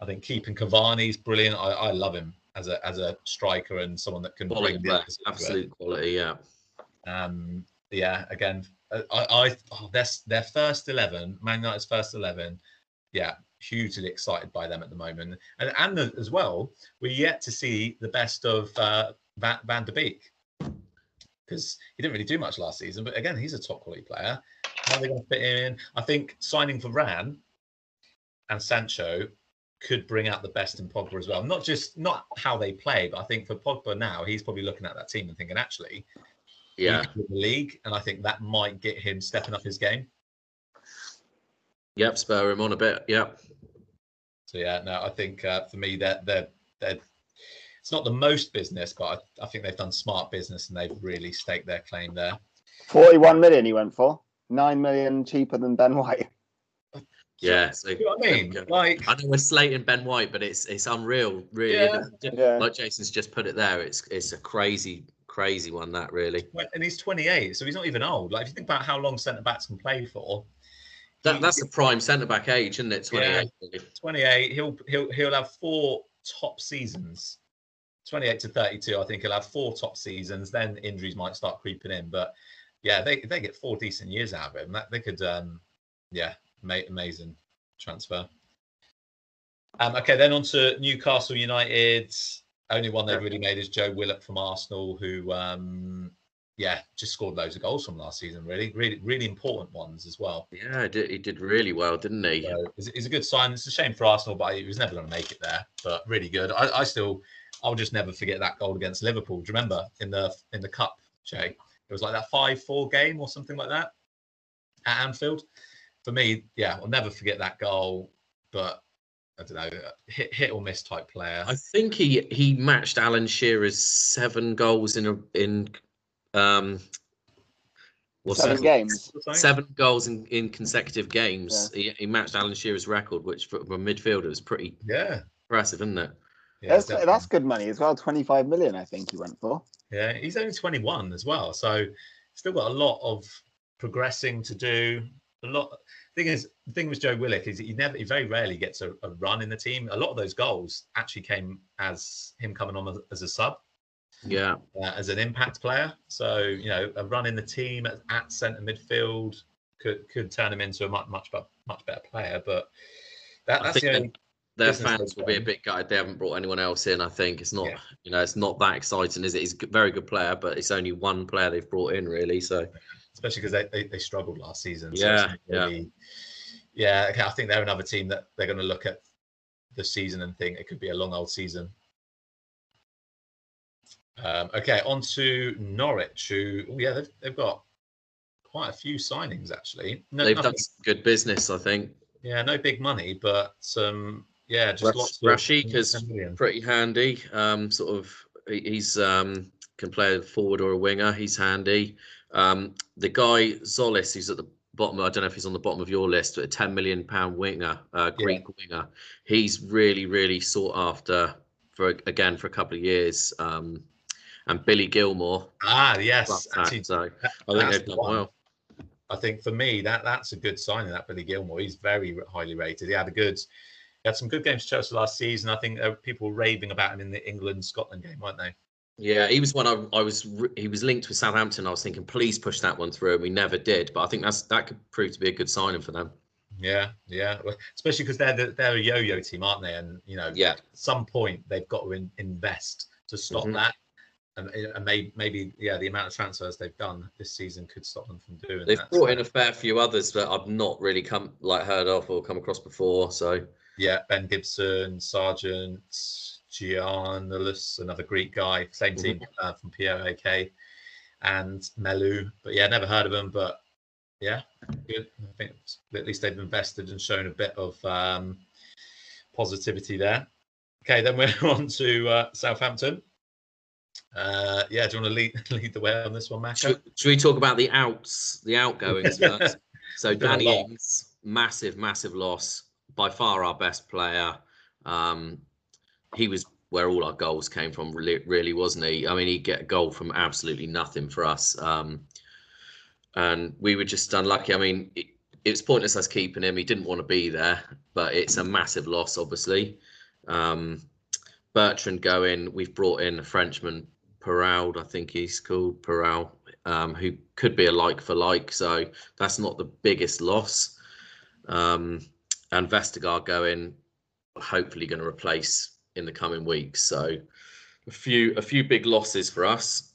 I think keeping Cavani is brilliant. I, I love him as a as a striker and someone that can Quality bring the player, others it. absolute quality. Yeah. Um, yeah, again, uh, I, I oh, their their first eleven, Man United's first eleven, yeah, hugely excited by them at the moment, and and the, as well, we're yet to see the best of uh, Van, Van der Beek because he didn't really do much last season, but again, he's a top quality player. How are they going to fit in? I think signing Varane and Sancho could bring out the best in Pogba as well. Not just not how they play, but I think for Pogba now, he's probably looking at that team and thinking, actually, Yeah. the league, and I think that might get him stepping up his game. Yep. Spur him on a bit. Yep. So yeah, no, I think uh, for me that they're, they're it's not the most business, but I, I think they've done smart business and they've really staked their claim there. 41 million he went for. 9 million cheaper than Ben White. Yeah. So You know what I mean? Like, I know we're slating Ben White, but it's it's unreal, really. Yeah. Yeah. Like Jason's just put it there. It's it's a crazy, crazy one. That really. and he's 28, so he's not even old. Like, if you think about how long centre backs can play for, That he- that's the prime centre back age, isn't it? Twenty eight. really. 28, he'll he'll he'll have four top seasons. 28 to 32, I think he'll have four top seasons. Then injuries might start creeping in, but yeah, they they get four decent years out of him. That they could, um, yeah, ma- amazing transfer. Um, okay, then on to Newcastle United. Only one they've really made is Joe Willock from Arsenal, who, um, yeah, just scored loads of goals from last season. Really, really, really important ones as well. Yeah, he did, he did really well, didn't he? So it's, it's a good sign. It's a shame for Arsenal, but he was never going to make it there. But really good. I, I still, I'll just never forget that goal against Liverpool. Do you remember in the in the cup, Jay? It was like that five-four game or something like that at Anfield. For me, yeah, I'll never forget that goal. But I don't know, hit hit or miss type player. I think he he matched Alan Shearer's seven goals in a in um what's Seven that? games. Seven goals in, in consecutive games. He, he matched Alan Shearer's record, which for, for a midfielder was pretty Yeah, impressive, isn't it? Yeah, that's, definitely. that's good money as well. 25 million, I think he went for. Yeah, he's only 21 as well, so still got a lot of progressing to do. A lot. The Thing is, the thing with Joe Willock is he never, he very rarely gets a, a run in the team. A lot of those goals actually came as him coming on as, as a sub, Yeah. uh, as an impact player. So you know, a run in the team at, at centre midfield could could turn him into a much much better, much better player. But that, that's think the that- only. Their fans will be a bit gutted they haven't brought anyone else in. I think it's not, Yeah. you know, it's not that exciting, is it? He's a very good player, but it's only one player they've brought in, really. So especially because they, they, they struggled last season. so Yeah, really- yeah. Okay, I think they're another team that they're going to look at the season and think it could be a long old season. Um, okay, on to Norwich, who, oh, yeah, they've, they've got quite a few signings actually. No, They've nothing, done good business, I think. Yeah, no big money, but um, yeah, just Rash, lots. Rashica's pretty handy. Um, sort of, he's um, can play a forward or a winger. He's handy. Um, the guy Tzolis, who's at the bottom. I don't know if he's on the bottom of your list, but a ten million pound winger, uh, Greek yeah. winger. He's really, really sought after for again for a couple of years. Um, and Billy Gilmour. Ah, yes. Actually, so I think they've done one. well. I think for me that that's a good sign of that Billy Gilmour. He's very highly rated. He had a good, had some good games for Chelsea last season. I think uh, people were raving about him in the England Scotland game, weren't they? Yeah, he was one I, I was. He was linked with Southampton. I was thinking, please push that one through, and we never did. But I think that's that could prove to be a good signing for them. Yeah, yeah, especially because they're the, they're a yo-yo team, aren't they? And you know, yeah, at some point they've got to in, invest to stop mm-hmm. that and, and maybe, maybe yeah, the amount of transfers they've done this season could stop them from doing. That. They've that. brought so, in a fair few others that I've not really come like heard of or come across before. So yeah, Ben Gibson, Sargent, Giannoulis, another Greek guy, same team mm-hmm. uh, from PAOK, and Melu. But yeah, never heard of them. But yeah, good. I think at least they've invested and shown a bit of um, positivity there. Okay, then we're on to uh, Southampton. Uh, yeah, do you want to lead lead the way on this one, Matt? Should, should, we talk about the outs, the outgoings first? so Danny Ings, massive, massive loss. By far our best player. Um, he was where all our goals came from, really, really wasn't he? I mean, he'd get a goal from absolutely nothing for us. Um, and we were just unlucky. I mean, it, it was pointless us keeping him. He didn't want to be there, but it's a massive loss, obviously. Um, Bertrand going. We've brought in a Frenchman, Perraud, I think he's called Perraud, um, who could be a like for like. So that's not the biggest loss. Um, and Vestergaard going, hopefully going to replace in the coming weeks. So a few a few big losses for us.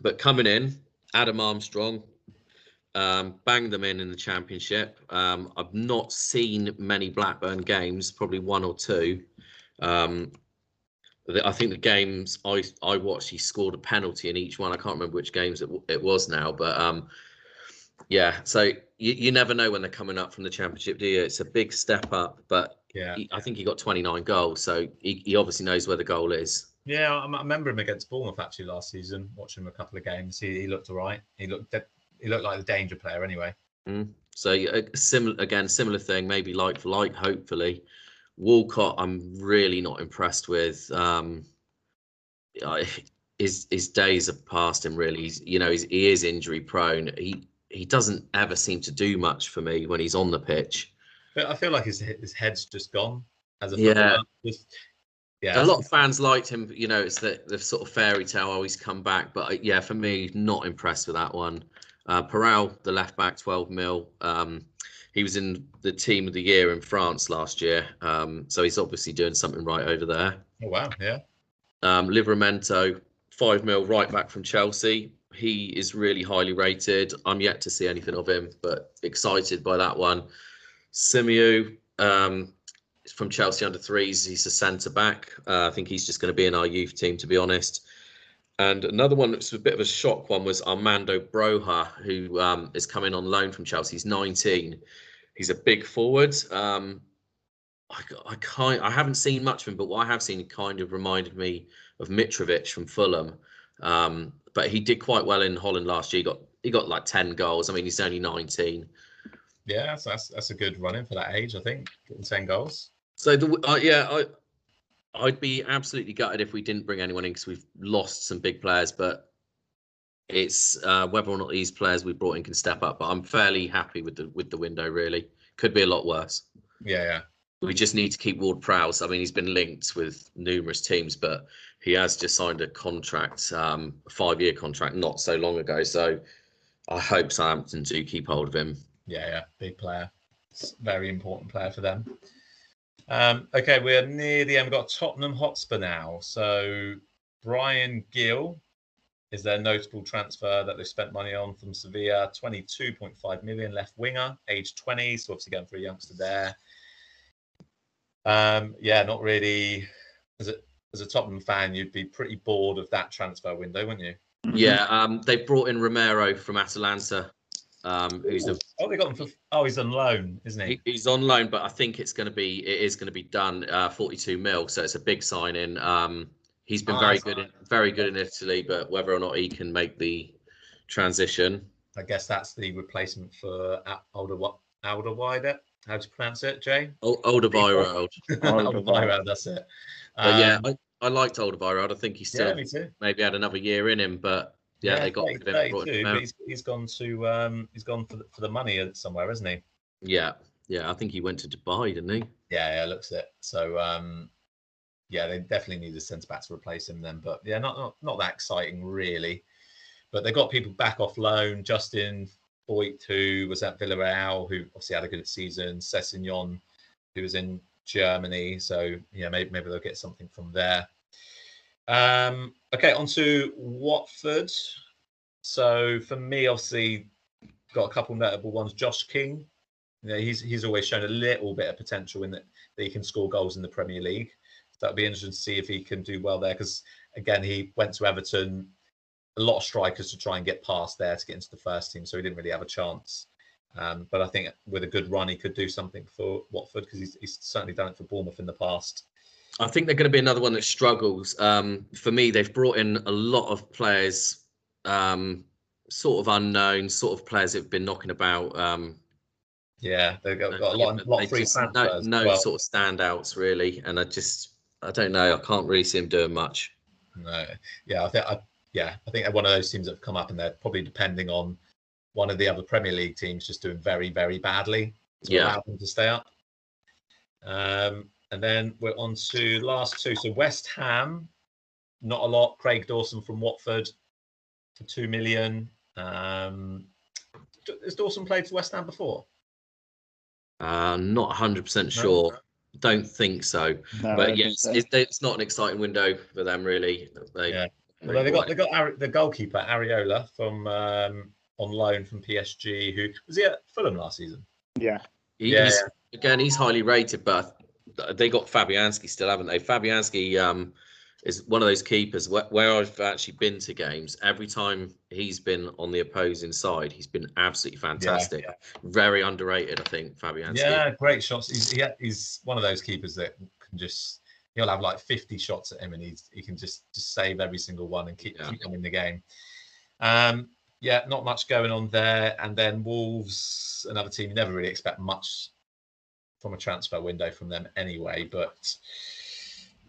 But coming in, Adam Armstrong, um, banged them in in the championship. Um, I've not seen many Blackburn games, probably one or two. Um, I think the games I I watched, he scored a penalty in each one. I can't remember which games it, it was now, but um, yeah. So you, you never know when they're coming up from the championship, do you? It's a big step up, but yeah, he, I think he got 29 goals, so he, he obviously knows where the goal is. Yeah, I, I remember him against Bournemouth actually last season. Watching him a couple of games, he, he looked all right. He looked he looked like the danger player anyway. Mm. So uh, similar again, similar thing, maybe like for like, hopefully. Walcott, I'm really not impressed with. Um, his his days have passed him. Really, he's, you know, he's, he is injury prone. He he doesn't ever seem to do much for me when he's on the pitch. But I feel like his his head's just gone. As a yeah. Just, yeah, a lot of fans liked him. You know, it's the the sort of fairy tale always come back. But uh, yeah, for me, not impressed with that one. Uh, Perraud, the left back, 12 mil. Um, he was in the team of the year in France last year. Um, so he's obviously doing something right over there. Oh, wow. Yeah. Um, Livramento, five mil right back from Chelsea. He is really highly rated. I'm yet to see anything of him, but excited by that one. Simeu um, from Chelsea under threes. He's a centre back. Uh, I think he's just going to be in our youth team, to be honest. And another one that's a bit of a shock one was Armando Broja, who um, is coming on loan from Chelsea. He's 19. He's a big forward. Um, I, I I haven't seen much of him, but what I have seen kind of reminded me of Mitrovic from Fulham. Um, but he did quite well in Holland last year. He got he got like 10 goals. I mean, he's only 19. Yeah, so that's that's a good running for that age, I think, getting 10 goals. So the uh, yeah, I I'd be absolutely gutted if we didn't bring anyone in because we've lost some big players, but it's uh, whether or not these players we brought in can step up. But I'm fairly happy with the with the window. Really, could be a lot worse. Yeah, yeah. We just need to keep Ward Prowse. I mean, he's been linked with numerous teams, but he has just signed a contract, um, a five-year contract, not so long ago. So I hope Southampton do keep hold of him. Yeah, yeah, big player. Very important player for them. Um, okay, we're near the end. We've got Tottenham Hotspur now. So Bryan Gil is their notable transfer that they've spent money on from Sevilla. 22.5 million left winger, age 20. So obviously going for a youngster there. Um, yeah, not really. As a as a Tottenham fan, you'd be pretty bored of that transfer window, wouldn't you? Yeah, um, they brought in Romero from Atalanta, um, who's a Oh, they got him for. Oh, he's on loan, isn't he? he, he's on loan, but I think it's going to be it is going to be done uh, 42 mil, so it's a big signing. Um, he's been Ah, very good, in, very good in Italy, but whether or not he can make the transition, I guess that's the replacement for Alder Alderweireld. How do you pronounce it, Jay? O- Alderweireld. Alderweireld, that's it. But yeah, Um, I, I liked Alderweireld. I think he still yeah, maybe had another year in him, but yeah, they got rid of him. brought 32, him but he's, he's gone to um, he's gone for the, for the money somewhere, isn't he? Yeah, yeah, I think he went to Dubai, didn't he? Yeah, yeah, looks it. So um, yeah, they definitely need a centre back to replace him then. But yeah, not, not not that exciting really. But they got people back off loan. Justin Boyd, who was at Villarreal, who obviously had a good season. Sessegnon, who was in Germany. So yeah, maybe maybe they'll get something from there. Um, okay, on to Watford. So for me, obviously, got a couple notable ones. Josh King, you know, he's he's always shown a little bit of potential in that, that he can score goals in the Premier League. So that'll be interesting to see if he can do well there. Because again, he went to Everton, a lot of strikers to try and get past there to get into the first team, so he didn't really have a chance. Um, but I think with a good run, he could do something for Watford because he's, he's certainly done it for Bournemouth in the past. I think they're going to be another one that struggles. Um, for me, they've brought in a lot of players, um, sort of unknown, sort of players that have been knocking about. Um, Yeah, they've got, got a lot, lot of free. No, no well, sort of standouts really, and I just, I don't know. I can't really see him doing much. No, yeah, I think I, yeah, I think they're one of those teams that have come up and they're probably depending on one of the other Premier League teams just doing very, very badly to Yeah. allow them to stay up. Um, and then we're on to last two. So West Ham, not a lot. Craig Dawson from Watford for two million. Um, has Dawson played for West Ham before? Uh, not 100 percent sure. Don't think so. No, but yes, it's, it's not an exciting window for them really. They, Yeah. Although they got they got Ari, the goalkeeper Areola from um, on loan from PSG. Who was he at Fulham last season? yeah. He- Yeah, again, he's highly rated, but they got Fabianski still, haven't they? Fabianski um, is one of those keepers where, where I've actually been to games. Every time he's been on the opposing side, he's been absolutely fantastic. Very underrated, I think, Fabianski. Yeah, great shots. He's he, he's one of those keepers that can just he'll have like 50 shots at him and he's, he can just just save every single one and keep Yeah. keep them in the game. Um, yeah, not much going on there. And then Wolves, another team you never really expect much from a transfer window from them anyway. But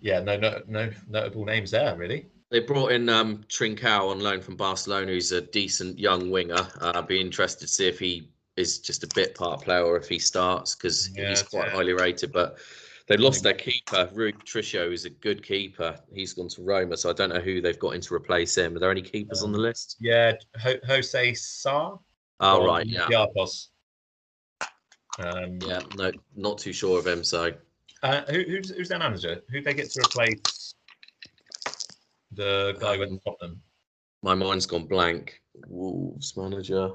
yeah, no, no, no notable names there really. They brought in um, Trincao on loan from Barcelona, who's a decent young winger. Uh, I'd be interested to see if he is just a bit part player or if he starts because Yeah, he's quite yeah. highly rated. But they lost their keeper, Rui Patricio, is a good keeper. He's gone to Roma, so I don't know who they've got in to replace him. Are there any keepers on the list? Yeah, Ho- Jose Sa. Oh, right, yeah. Olympiacos. Um, Yeah, no, not too sure of him. So Uh, who, who's, who's their manager? Who they get to replace the guy with Um, Tottenham? my mind's gone blank. Wolves manager.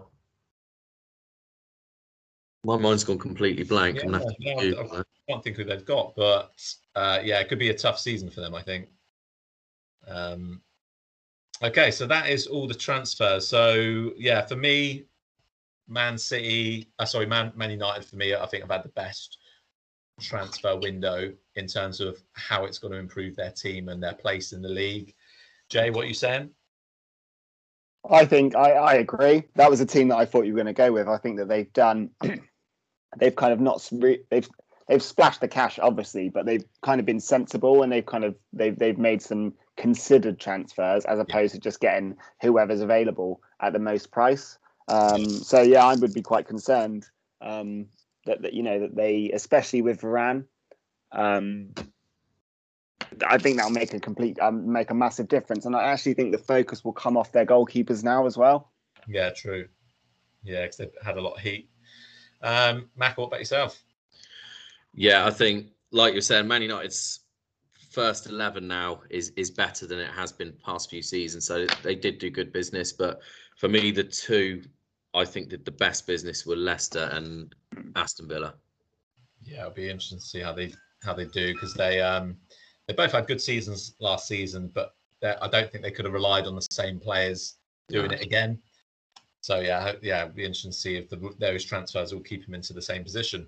My mind's gone completely blank. I'm have to Yeah, no, Google I that. can't think who they've got, but uh, yeah, it could be a tough season for them. I think. Um, okay, so that is all the transfers. So yeah, for me, Man City, uh, sorry, Man Man United. For me, I think I've had the best transfer window in terms of how it's going to improve their team and their place in the league. Jay, what are you saying? I think I, I agree. That was a team that I thought you were going to go with. I think that they've done, they've kind of not re- they've they've splashed the cash obviously, but they've kind of been sensible and they've kind of they've they've made some considered transfers as opposed to just getting whoever's available at the most price. Um, so yeah, I would be quite concerned um, that that you know that they, especially with Varane, um, I think that'll make a complete um, make a massive difference, and I actually think the focus will come off their goalkeepers now as well. Yeah, true. Yeah, because they've had a lot of heat. Um, Mac, what about yourself? Yeah, I think, like you're saying, Man United's first eleven now is is better than it has been past few seasons. So they did do good business, but for me, the two I think did the best business were Leicester and Aston Villa. Yeah, it'll be interesting to see how they how they do because they um they both had good seasons last season, but I don't think they could have relied on the same players doing No. it again. So yeah, I hope- yeah, it'll be interesting to see if the, those transfers will keep him into the same position.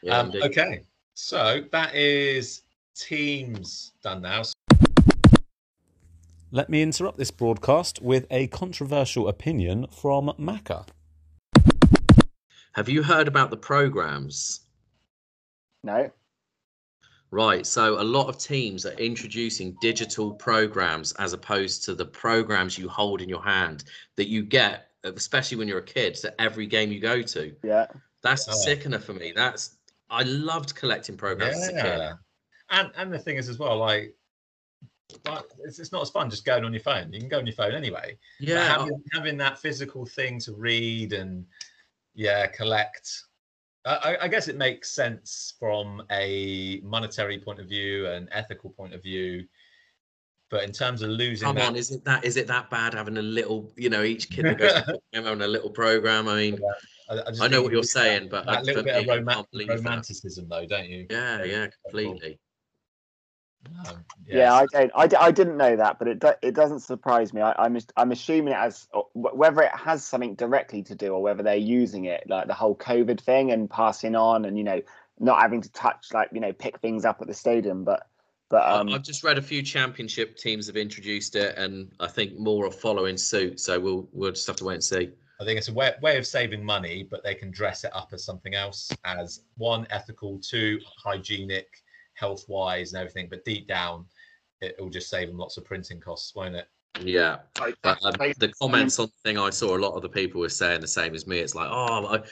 Yeah, um, okay, so that is teams done now. Let me interrupt this broadcast with a controversial opinion from Macca. Have you heard about the programs? No. Right. So a lot of teams are introducing digital programs as opposed to the programs you hold in your hand that you get, especially when you're a kid, to every game you go to. Yeah. That's a Oh. sickener for me. That's I loved collecting programs as a kid. Yeah, and and the thing is as well, like, but it's, it's not as fun just going on your phone. You can go on your phone anyway. Yeah. having, having that physical thing to read and yeah, collect. I, I- guess it makes sense from a monetary point of view and ethical point of view. But in terms of losing Come that, on, is it that is it that bad having a little, you know, each kid that goes to the game having a little program? I mean, I, I just I know what you're that- saying, but I- that little bit of me, I roman- can't that. romanticism, though, don't you? yeah, yeah, completely. Um, Yeah, I don't. I, d- I didn't know that, but it do, it doesn't surprise me. I, I'm I'm assuming it has whether it has something directly to do or whether they're using it like the whole COVID thing and passing on and you know not having to touch like you know pick things up at the stadium. But but I- um I've just read a few championship teams have introduced it, and I think more are following suit. So we'll we'll just have to wait and see. I think it's a way, way of saving money, but they can dress it up as something else, as one ethical, two hygienic, health wise, and everything. But deep down, it will just save them lots of printing costs, won't it? Yeah, but um, the comments on the thing I saw, a lot of the people were saying the same as me. It's like, oh, I,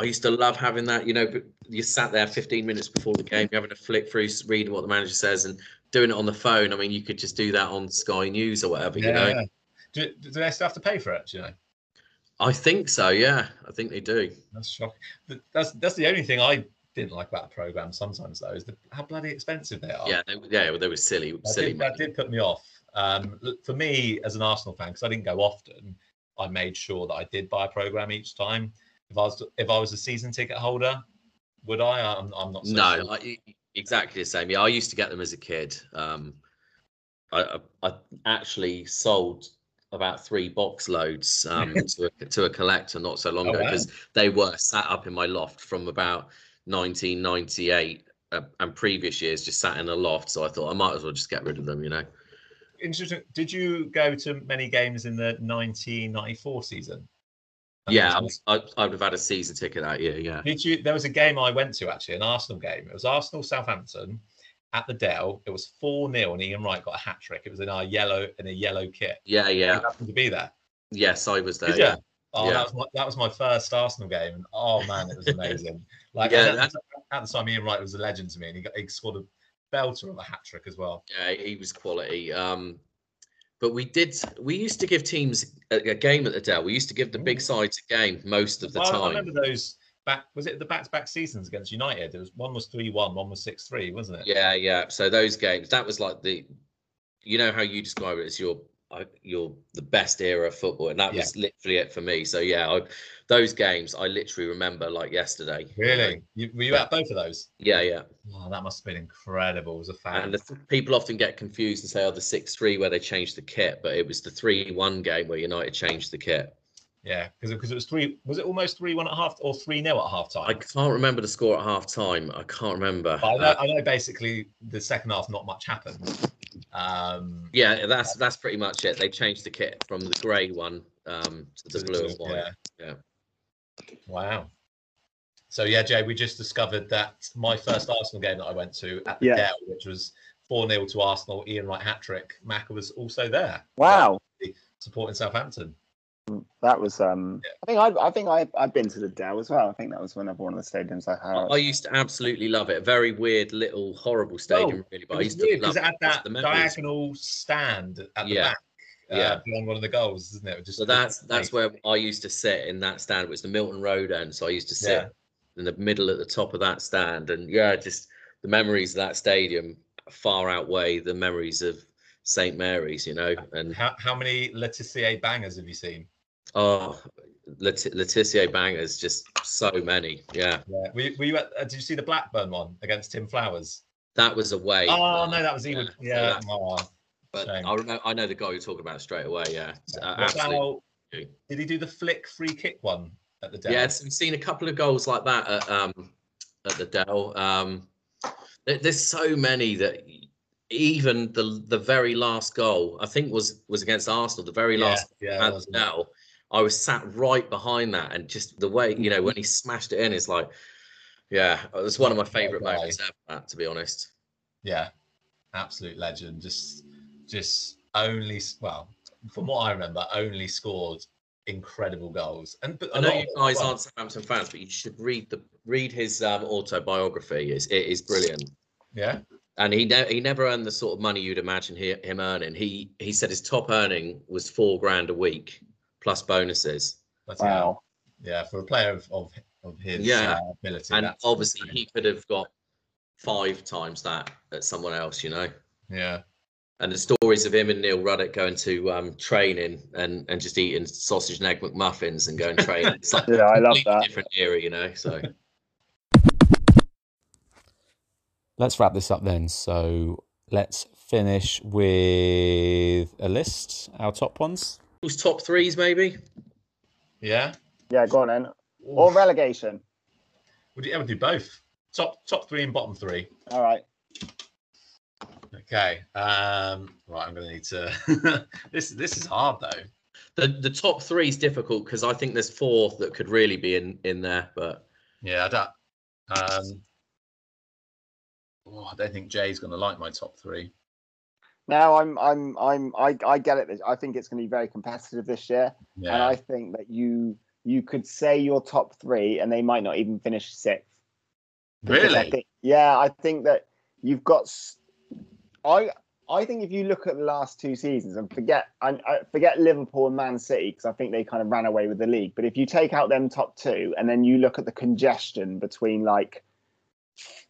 I used to love having that. You know, but you sat there 15 minutes before the game, you're having a flick through, reading what the manager says, and doing it on the phone. I mean, you could just do that on Sky News or whatever. You know, Do, do they still have to pay for it? do You know, I think so. Yeah, I think they do. that's shocking. That's that's the only thing I didn't like about the program. Sometimes though, is the, how bloody expensive they are. Yeah, they, yeah, well, they were silly, that silly. did, that did put me off. Um, for me, as an Arsenal fan, because I didn't go often, I made sure that I did buy a program each time. If I was if I was a season ticket holder, would I? I'm, I'm not. So no, sure. I, exactly the same. Yeah, I used to get them as a kid. Um, I, I, I actually sold about three box loads um, to, a, to a collector not so long Oh, ago wow. because they were sat up in my loft from about 1998 uh, and previous years, just sat in a loft. So I thought I might as well just get rid of them. You know. Interesting. Did you go to many games in the 1994 season? Yeah, I, I, would have had a season ticket that year. Yeah. Did you? There was a game I went to actually, an Arsenal game. It was Arsenal Southampton at the Dell. It was four 0 and Ian Wright got a hat trick. It was in our yellow in a yellow kit. Yeah, yeah. You happened to be there. Yes, I was there. Yeah. Oh, Yeah. that was my that was my first Arsenal game. and Oh man, it was amazing. Like Yeah, at, at the time, Ian Wright was a legend to me, and he got he scored a belter of a hat trick as well. Yeah, he was quality. Um, but we did. We used to give teams a, a game at the Dell. We used to give the big sides a game most of the Well, I time. remember those back. Was it the back-to-back seasons against United? There was one was three-one, one was six-three, wasn't it? Yeah, yeah. So those games, that was like the, you know how you describe it as your, uh, your the best era of football, and that was literally it for me. So yeah, I, those games I literally remember like yesterday. Really? You, were you Yeah. at both of those? Yeah, yeah. Oh, that must have been incredible as a fan. And the th- people often get confused and say, "Oh, the six-three where they changed the kit," but it was the three-one game where United changed the kit. yeah, because because it was three. Was it almost three-one at half or three-nil at half time? I can't remember the score at half time. I can't remember. I know, Uh, I know basically the second half not much happened. Um, Yeah, that's that's pretty much it. They changed the kit from the grey one um, to the blue and white. yeah. Yeah. Wow. So yeah, Jay, we just discovered that my first Arsenal game that I went to at the Yeah. Dell, which was four 0 to Arsenal, Ian Wright hat trick. Macca was also there. wow, supporting Southampton. That was um. Yeah. I think I I think I I've been to the Dell as well. I think that was one of one of the stadiums I had. I used to absolutely love it. A very weird little horrible stadium, really, but It I used weird to love it had just that the diagonal stand at the Yeah. back, uh, Yeah. beyond one of the goals, isn't it? Just So that's that's where I used to sit in that stand, which is the Milton Road end. So I used to sit Yeah. in the middle at the top of that stand, and yeah, just the memories of that stadium far outweigh the memories of St Mary's, you know. And How, how many Le Tissier bangers have you seen? Oh, Let- Le Tissier bangers, just so many. Yeah, Yeah. Were, you- were you at, uh, did you see the Blackburn one against Tim Flowers? that was away. Oh no, that was even. yeah, Yeah. Oh, But shame. I remember, I know the guy you're talking about straight away. Yeah, uh, about- did he do the flick free kick one at the Dell? Yes, we've seen a couple of goals like that at um at the Dell. Um, there- there's so many that even the the very last goal I think was was against Arsenal. The very Yeah, last yeah, at the Dell, I was sat right behind that, and just the way you know when he smashed it in, it's like, yeah, it was one of my favourite guy. moments ever. That, to be honest. yeah, absolute legend. Just, just only well, from what I remember, only scored incredible goals. And but I know you guys well, aren't Southampton fans, but you should read the read his um, autobiography. It's, it is brilliant. Yeah, and he ne- he never earned the sort of money you'd imagine he- him earning. He he said his top earning was four grand a week plus bonuses, but yeah, Wow. yeah, for a player of of, of his Yeah. uh, ability, and obviously brilliant. he could have got five times that at someone else, you know. yeah, And the stories of him and Neil Ruddock going to um, training and and just eating sausage and egg McMuffins and going training. It's like Yeah, I love that. different era, you know. So Let's wrap this up then. So let's finish with a list, our top ones. Who's top threes maybe? yeah. Yeah, go on then. Or relegation. Would you ever do both? Top top three and bottom three. All right. Okay. Um, right, I'm gonna need to. this this is hard though. The the top three is difficult because I think there's four that could really be in in there, but Yeah, I don't. Um, oh, I don't think Jay's gonna like my top three. Now I'm I'm I'm I, I get it. I think it's going to be very competitive this year, and I think that you you could say your top three, and they might not even finish sixth. Because I really. think, yeah, I think that you've got. I, I think if you look at the last two seasons and forget I, I uh, forget Liverpool and Man City because I think they kind of ran away with the league. But if you take out them top two and then you look at the congestion between like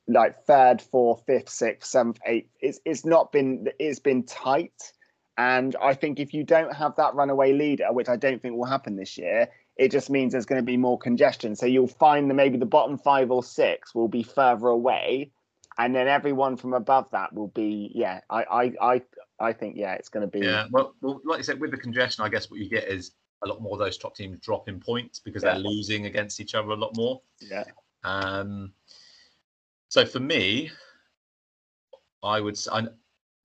like third, fourth, fifth, sixth, seventh, eighth, it's it's not been it's been tight. And I think if you don't have that runaway leader, which I don't think will happen this year, it just means there's going to be more congestion. So you'll find that maybe the bottom five or six will be further away, and then everyone from above that will be. Yeah, I I I, I think yeah, it's going to be. Yeah. Well, well, like you said, with the congestion, I guess what you get is a lot more of those top teams dropping points because Yeah. they're losing against each other a lot more. yeah. Um, so for me, I would I,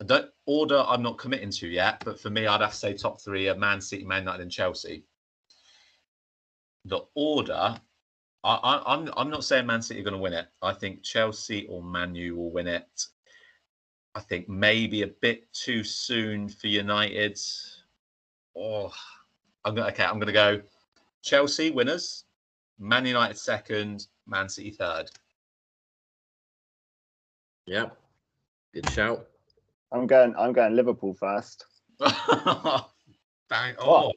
I don't order. I'm not committing to yet, but for me, I'd have to say top three are Man City, Man United, and Chelsea. The order, I, I, I'm I'm not saying Man City are going to win it. I think Chelsea or Man U will win it. I think maybe a bit too soon for United. Oh, I'm gonna okay. I'm gonna go Chelsea winners, Man United second, Man City third. Yeah, good shout. I'm going. I'm going Liverpool first. Bang! Oh,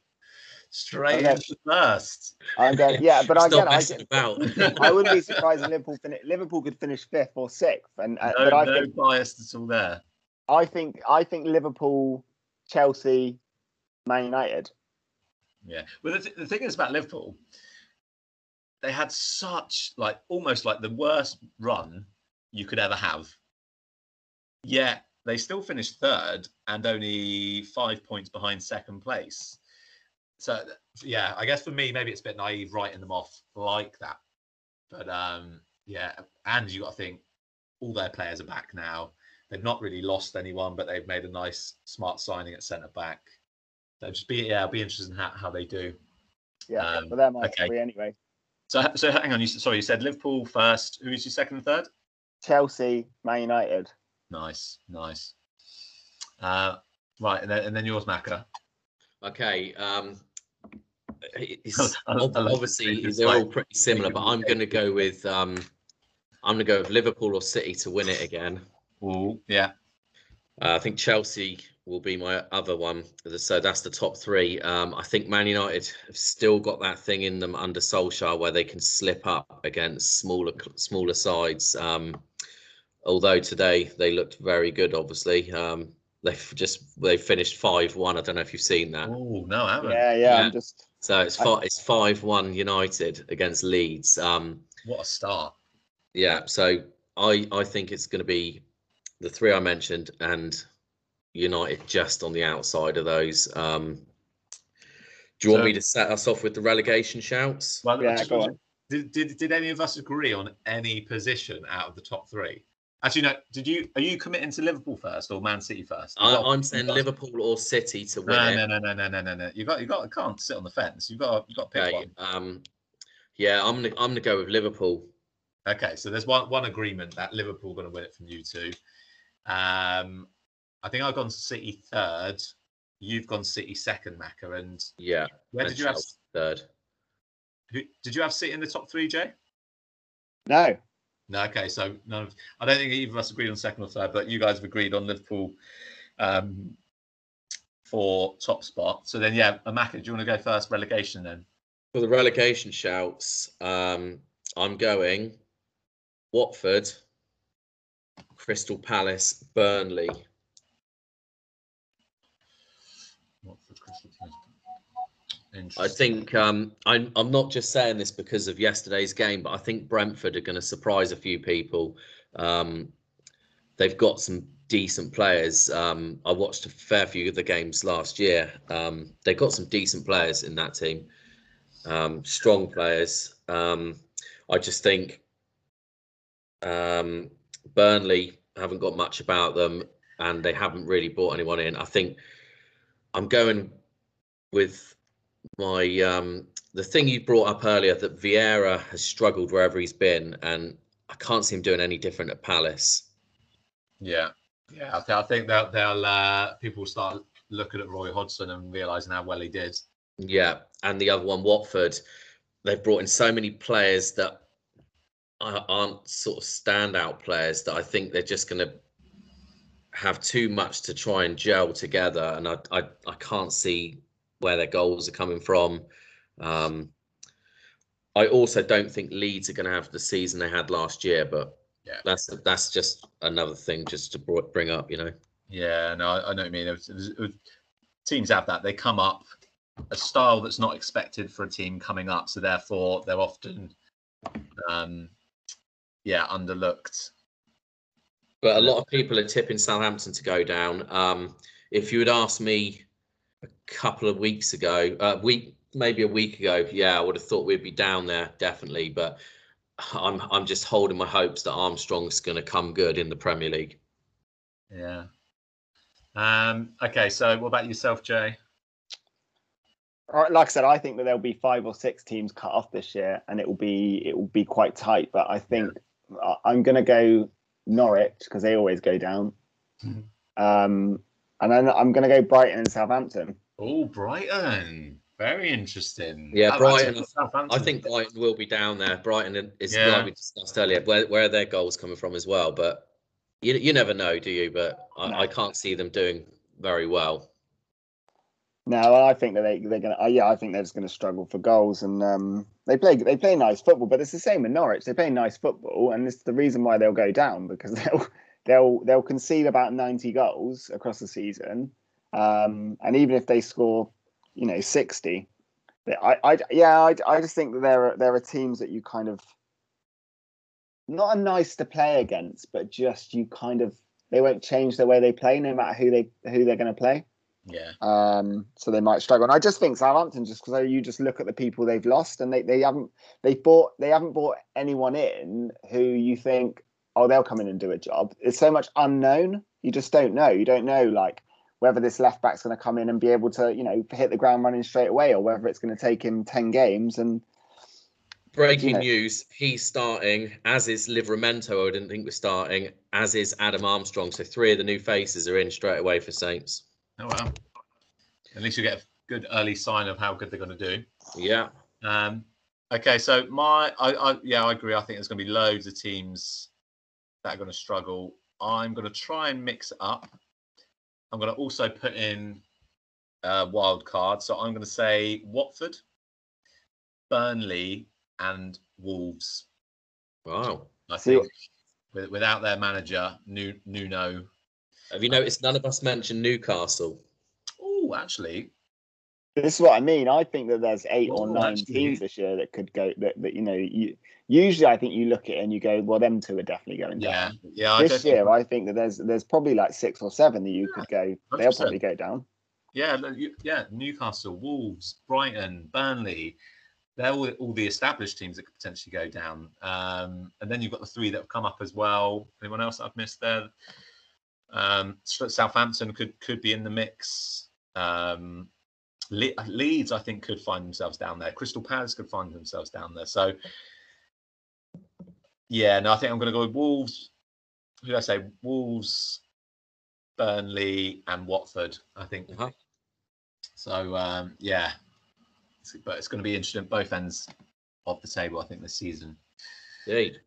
straight Okay. into first. I'm going. Yeah, but I get. I, get, about. I wouldn't be surprised if Liverpool fin- Liverpool could finish fifth or sixth, and uh, No, but I no think bias at all there. I think I think Liverpool, Chelsea, Man United. Yeah. Well, the, th- the thing is about Liverpool, they had such like almost like the worst run you could ever have. Yet they still finished third and only five points behind second place. So yeah, I guess for me maybe it's a bit naive writing them off like that. But um yeah, and you got to think all their players are back now. They've not really lost anyone, but they've made a nice, smart signing at centre back. So just be yeah, I'll be interested in how, how they do. Yeah, Um, but they're my okay. three anyway. So so hang on, you sorry, you said Liverpool first. Who is your second and third? Chelsea, Man United. Nice, nice. Uh, right, and then and then yours, Macca. Okay. Um, it's, I- I ob- like obviously they're all pretty similar, but I'm going to go with um, I'm going to go with Liverpool or City to win it again. Ooh, yeah, Uh, I think Chelsea will be my other one. So that's the top three. Um, I think Man United have still got that thing in them under Solskjaer where they can slip up against smaller smaller sides. Um, although today they looked very good, obviously. Um, they've just they finished five one. I don't know if you've seen that. Oh no, I haven't. Yeah, yeah, Yeah. I'm just So it's five, it's five one United against Leeds. Um, What a start! yeah, so I I think it's going to be the three I mentioned and United just on the outside of those. Um, do you want So- me to set us off with the relegation shouts? Well, Yeah, go on. Did, did did any of us agree on any position out of the top three? Actually, no. Did you? Are you committing to Liverpool first or Man City first? I, Well, I'm saying first. Liverpool or City to win No, it. no, no, no, no, no, no, no. You got, you got. Can't sit on the fence. You got, you got to pick Okay, one. um, yeah, I'm gonna I'm gonna go with Liverpool. Okay, so there's one one agreement that Liverpool going to win it from you two. Um, I think I've gone City third. You've gone City second, Macca. And Yeah, where and did you have? Third? Who, did you have City in the top three, Jay? No. No. Okay, so none of. I don't think either of us agreed on second or third, but you guys have agreed on Liverpool um, for top spot. So then, yeah, Macca, do you want to go first? Relegation then. For the relegation shouts, um, I'm going Watford, Crystal Palace, Burnley. What for Crystal Palace? I think um, I'm, I'm not just saying this because of yesterday's game, but I think Brentford are going to surprise a few people. Um, they've got some decent players. Um, I watched a fair few of the games last year. Um, they've got some decent players in that team, um, strong players. Um, I just think um, Burnley haven't got much about them and they haven't really brought anyone in. I think I'm going with my um the thing you brought up earlier that Vieira has struggled wherever he's been and I can't see him doing any different at Palace. Yeah, yeah. I, th- I think they'll, they'll uh, people will start looking at Roy Hodgson and realizing how well he did. Yeah, and the other one Watford, they've brought in so many players that are- aren't sort of standout players that I think they're just going to have too much to try and gel together and I I, I can't see where their goals are coming from. Um, I also don't think Leeds are going to have the season they had last year, but Yeah. that's that's just another thing just to bring up, you know. Yeah, no, I, I know what you mean. It was- it was- it was- teams have that. They come up a style that's not expected for a team coming up, so therefore they're often, um, yeah, underlooked. But a lot of people are tipping Southampton to go down. Um, if you had asked me couple of weeks ago, uh, week maybe a week ago, yeah, I would have thought we'd be down there definitely. But I'm I'm just holding my hopes that Armstrong's going to come good in the Premier League. Yeah. Um. Okay. So, what about yourself, Jay? Like I said, I think that there'll be five or six teams cut off this year, and it will be it will be quite tight. But I think I- I'm going to go Norwich because they always go down, Mhm. um, and then I'm going to go Brighton and Southampton. Oh, Brighton. Very interesting. Yeah, How Brighton, I think Brighton will be down there. Brighton is Yeah. like we discussed earlier, where where are their goals coming from as well. But you you never know, do you? But I, No. I can't see them doing very well. No, I think that they they're going to. Uh, yeah, I think they're just going to struggle for goals, and um, they play they play nice football, but it's the same in Norwich. They play nice football, and it's the reason why they'll go down because they'll they'll they'll concede about ninety goals across the season, um, and even if they score, you know, sixty, I I yeah I, I just think that there are there are teams that you kind of not a nice to play against, but just you kind of they won't change the way they play no matter who they who they're going to play. Yeah. Um, so they might struggle. And I just think Southampton, just because you just look at the people they've lost, and they, they haven't they bought they haven't bought anyone in who you think oh they'll come in and do a job. It's so much unknown. You just don't know. You don't know like whether this left back's going to come in and be able to you know hit the ground running straight away, or whether it's going to take him ten games. And Breaking know. news: He's starting, as is Livramento. I didn't think was starting, as is Adam Armstrong. So three of the new faces are in straight away for Saints. Oh well. At least you get a good early sign of how good they're going to do. Yeah, Um, okay, so my, I, I, yeah, I agree. I think there's going to be loads of teams that are going to struggle. I'm going to try and mix it up. I'm going to also put in a wild card. So I'm going to say Watford, Burnley, and Wolves. wow. I See- think with, without their manager, Nuno. Have you noticed none of us mentioned Newcastle? Oh, actually, This is what I mean. I think that there's eight or nine actually. teams this year that could go. That, that you know, you usually I think you look at it and you go, well, them two are definitely going Yeah, down. yeah. I This don't year, I think that there's there's probably like six or seven that you could go. They'll probably go down. Yeah, yeah. Newcastle, Wolves, Brighton, Burnley. They're all, all the established teams that could potentially go down. Um, and then you've got the three that have come up as well. Anyone else I've missed there? Um, Southampton could could be in the mix. Um, Le- Leeds, I think, could find themselves down there. Crystal Palace could find themselves down there. So, yeah, no, I think I'm going to go with Wolves. Who did I say? Wolves, Burnley, and Watford. I think. Uh-huh. So, um, yeah, It's- but it's going to be interesting at both ends of the table. I think this season. Indeed.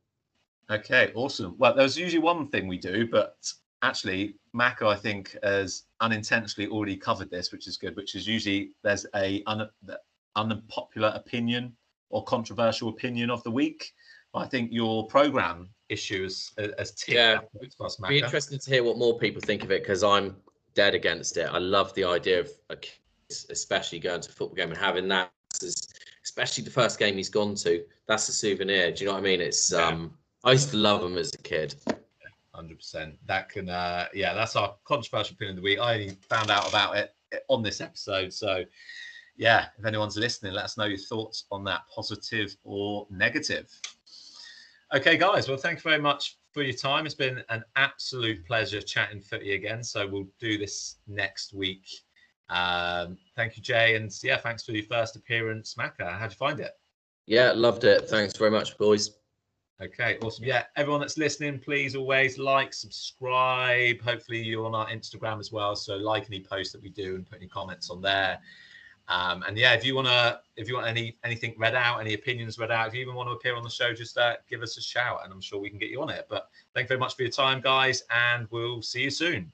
Okay, awesome. Well, there's usually one thing we do, but actually, Macca, I think, has unintentionally already covered this, which is good. Which is usually there's a un, unpopular opinion or controversial opinion of the week. I think your program issues as has ticked Yeah. that box for us, Be interesting to hear what more people think of it because I'm dead against it. I love the idea of a kid, especially going to a football game and having that, especially the first game he's gone to. That's a souvenir. Do you know what I mean? It's Yeah. um, I used to love them as a kid. Hundred percent. That can, uh, yeah, that's our controversial opinion of the week. I only found out about it on this episode, so yeah. If anyone's listening, let us know your thoughts on that, positive or negative. Okay, guys. Well, thank you very much for your time. It's been an absolute pleasure chatting footy again. So we'll do this next week. Um, thank you, Jay, and yeah, thanks for your first appearance, Macca. How'd you find it? Yeah, loved it. Thanks very much, boys. Okay, awesome. Yeah, everyone that's listening, please always like, subscribe. Hopefully, you're on our Instagram as well. So like any post that we do and put any comments on there. Um, and yeah, if you wanna, if you want any anything read out, any opinions read out, if you even want to appear on the show, just uh, give us a shout, and I'm sure we can get you on it. But thank you very much for your time, guys, and we'll see you soon.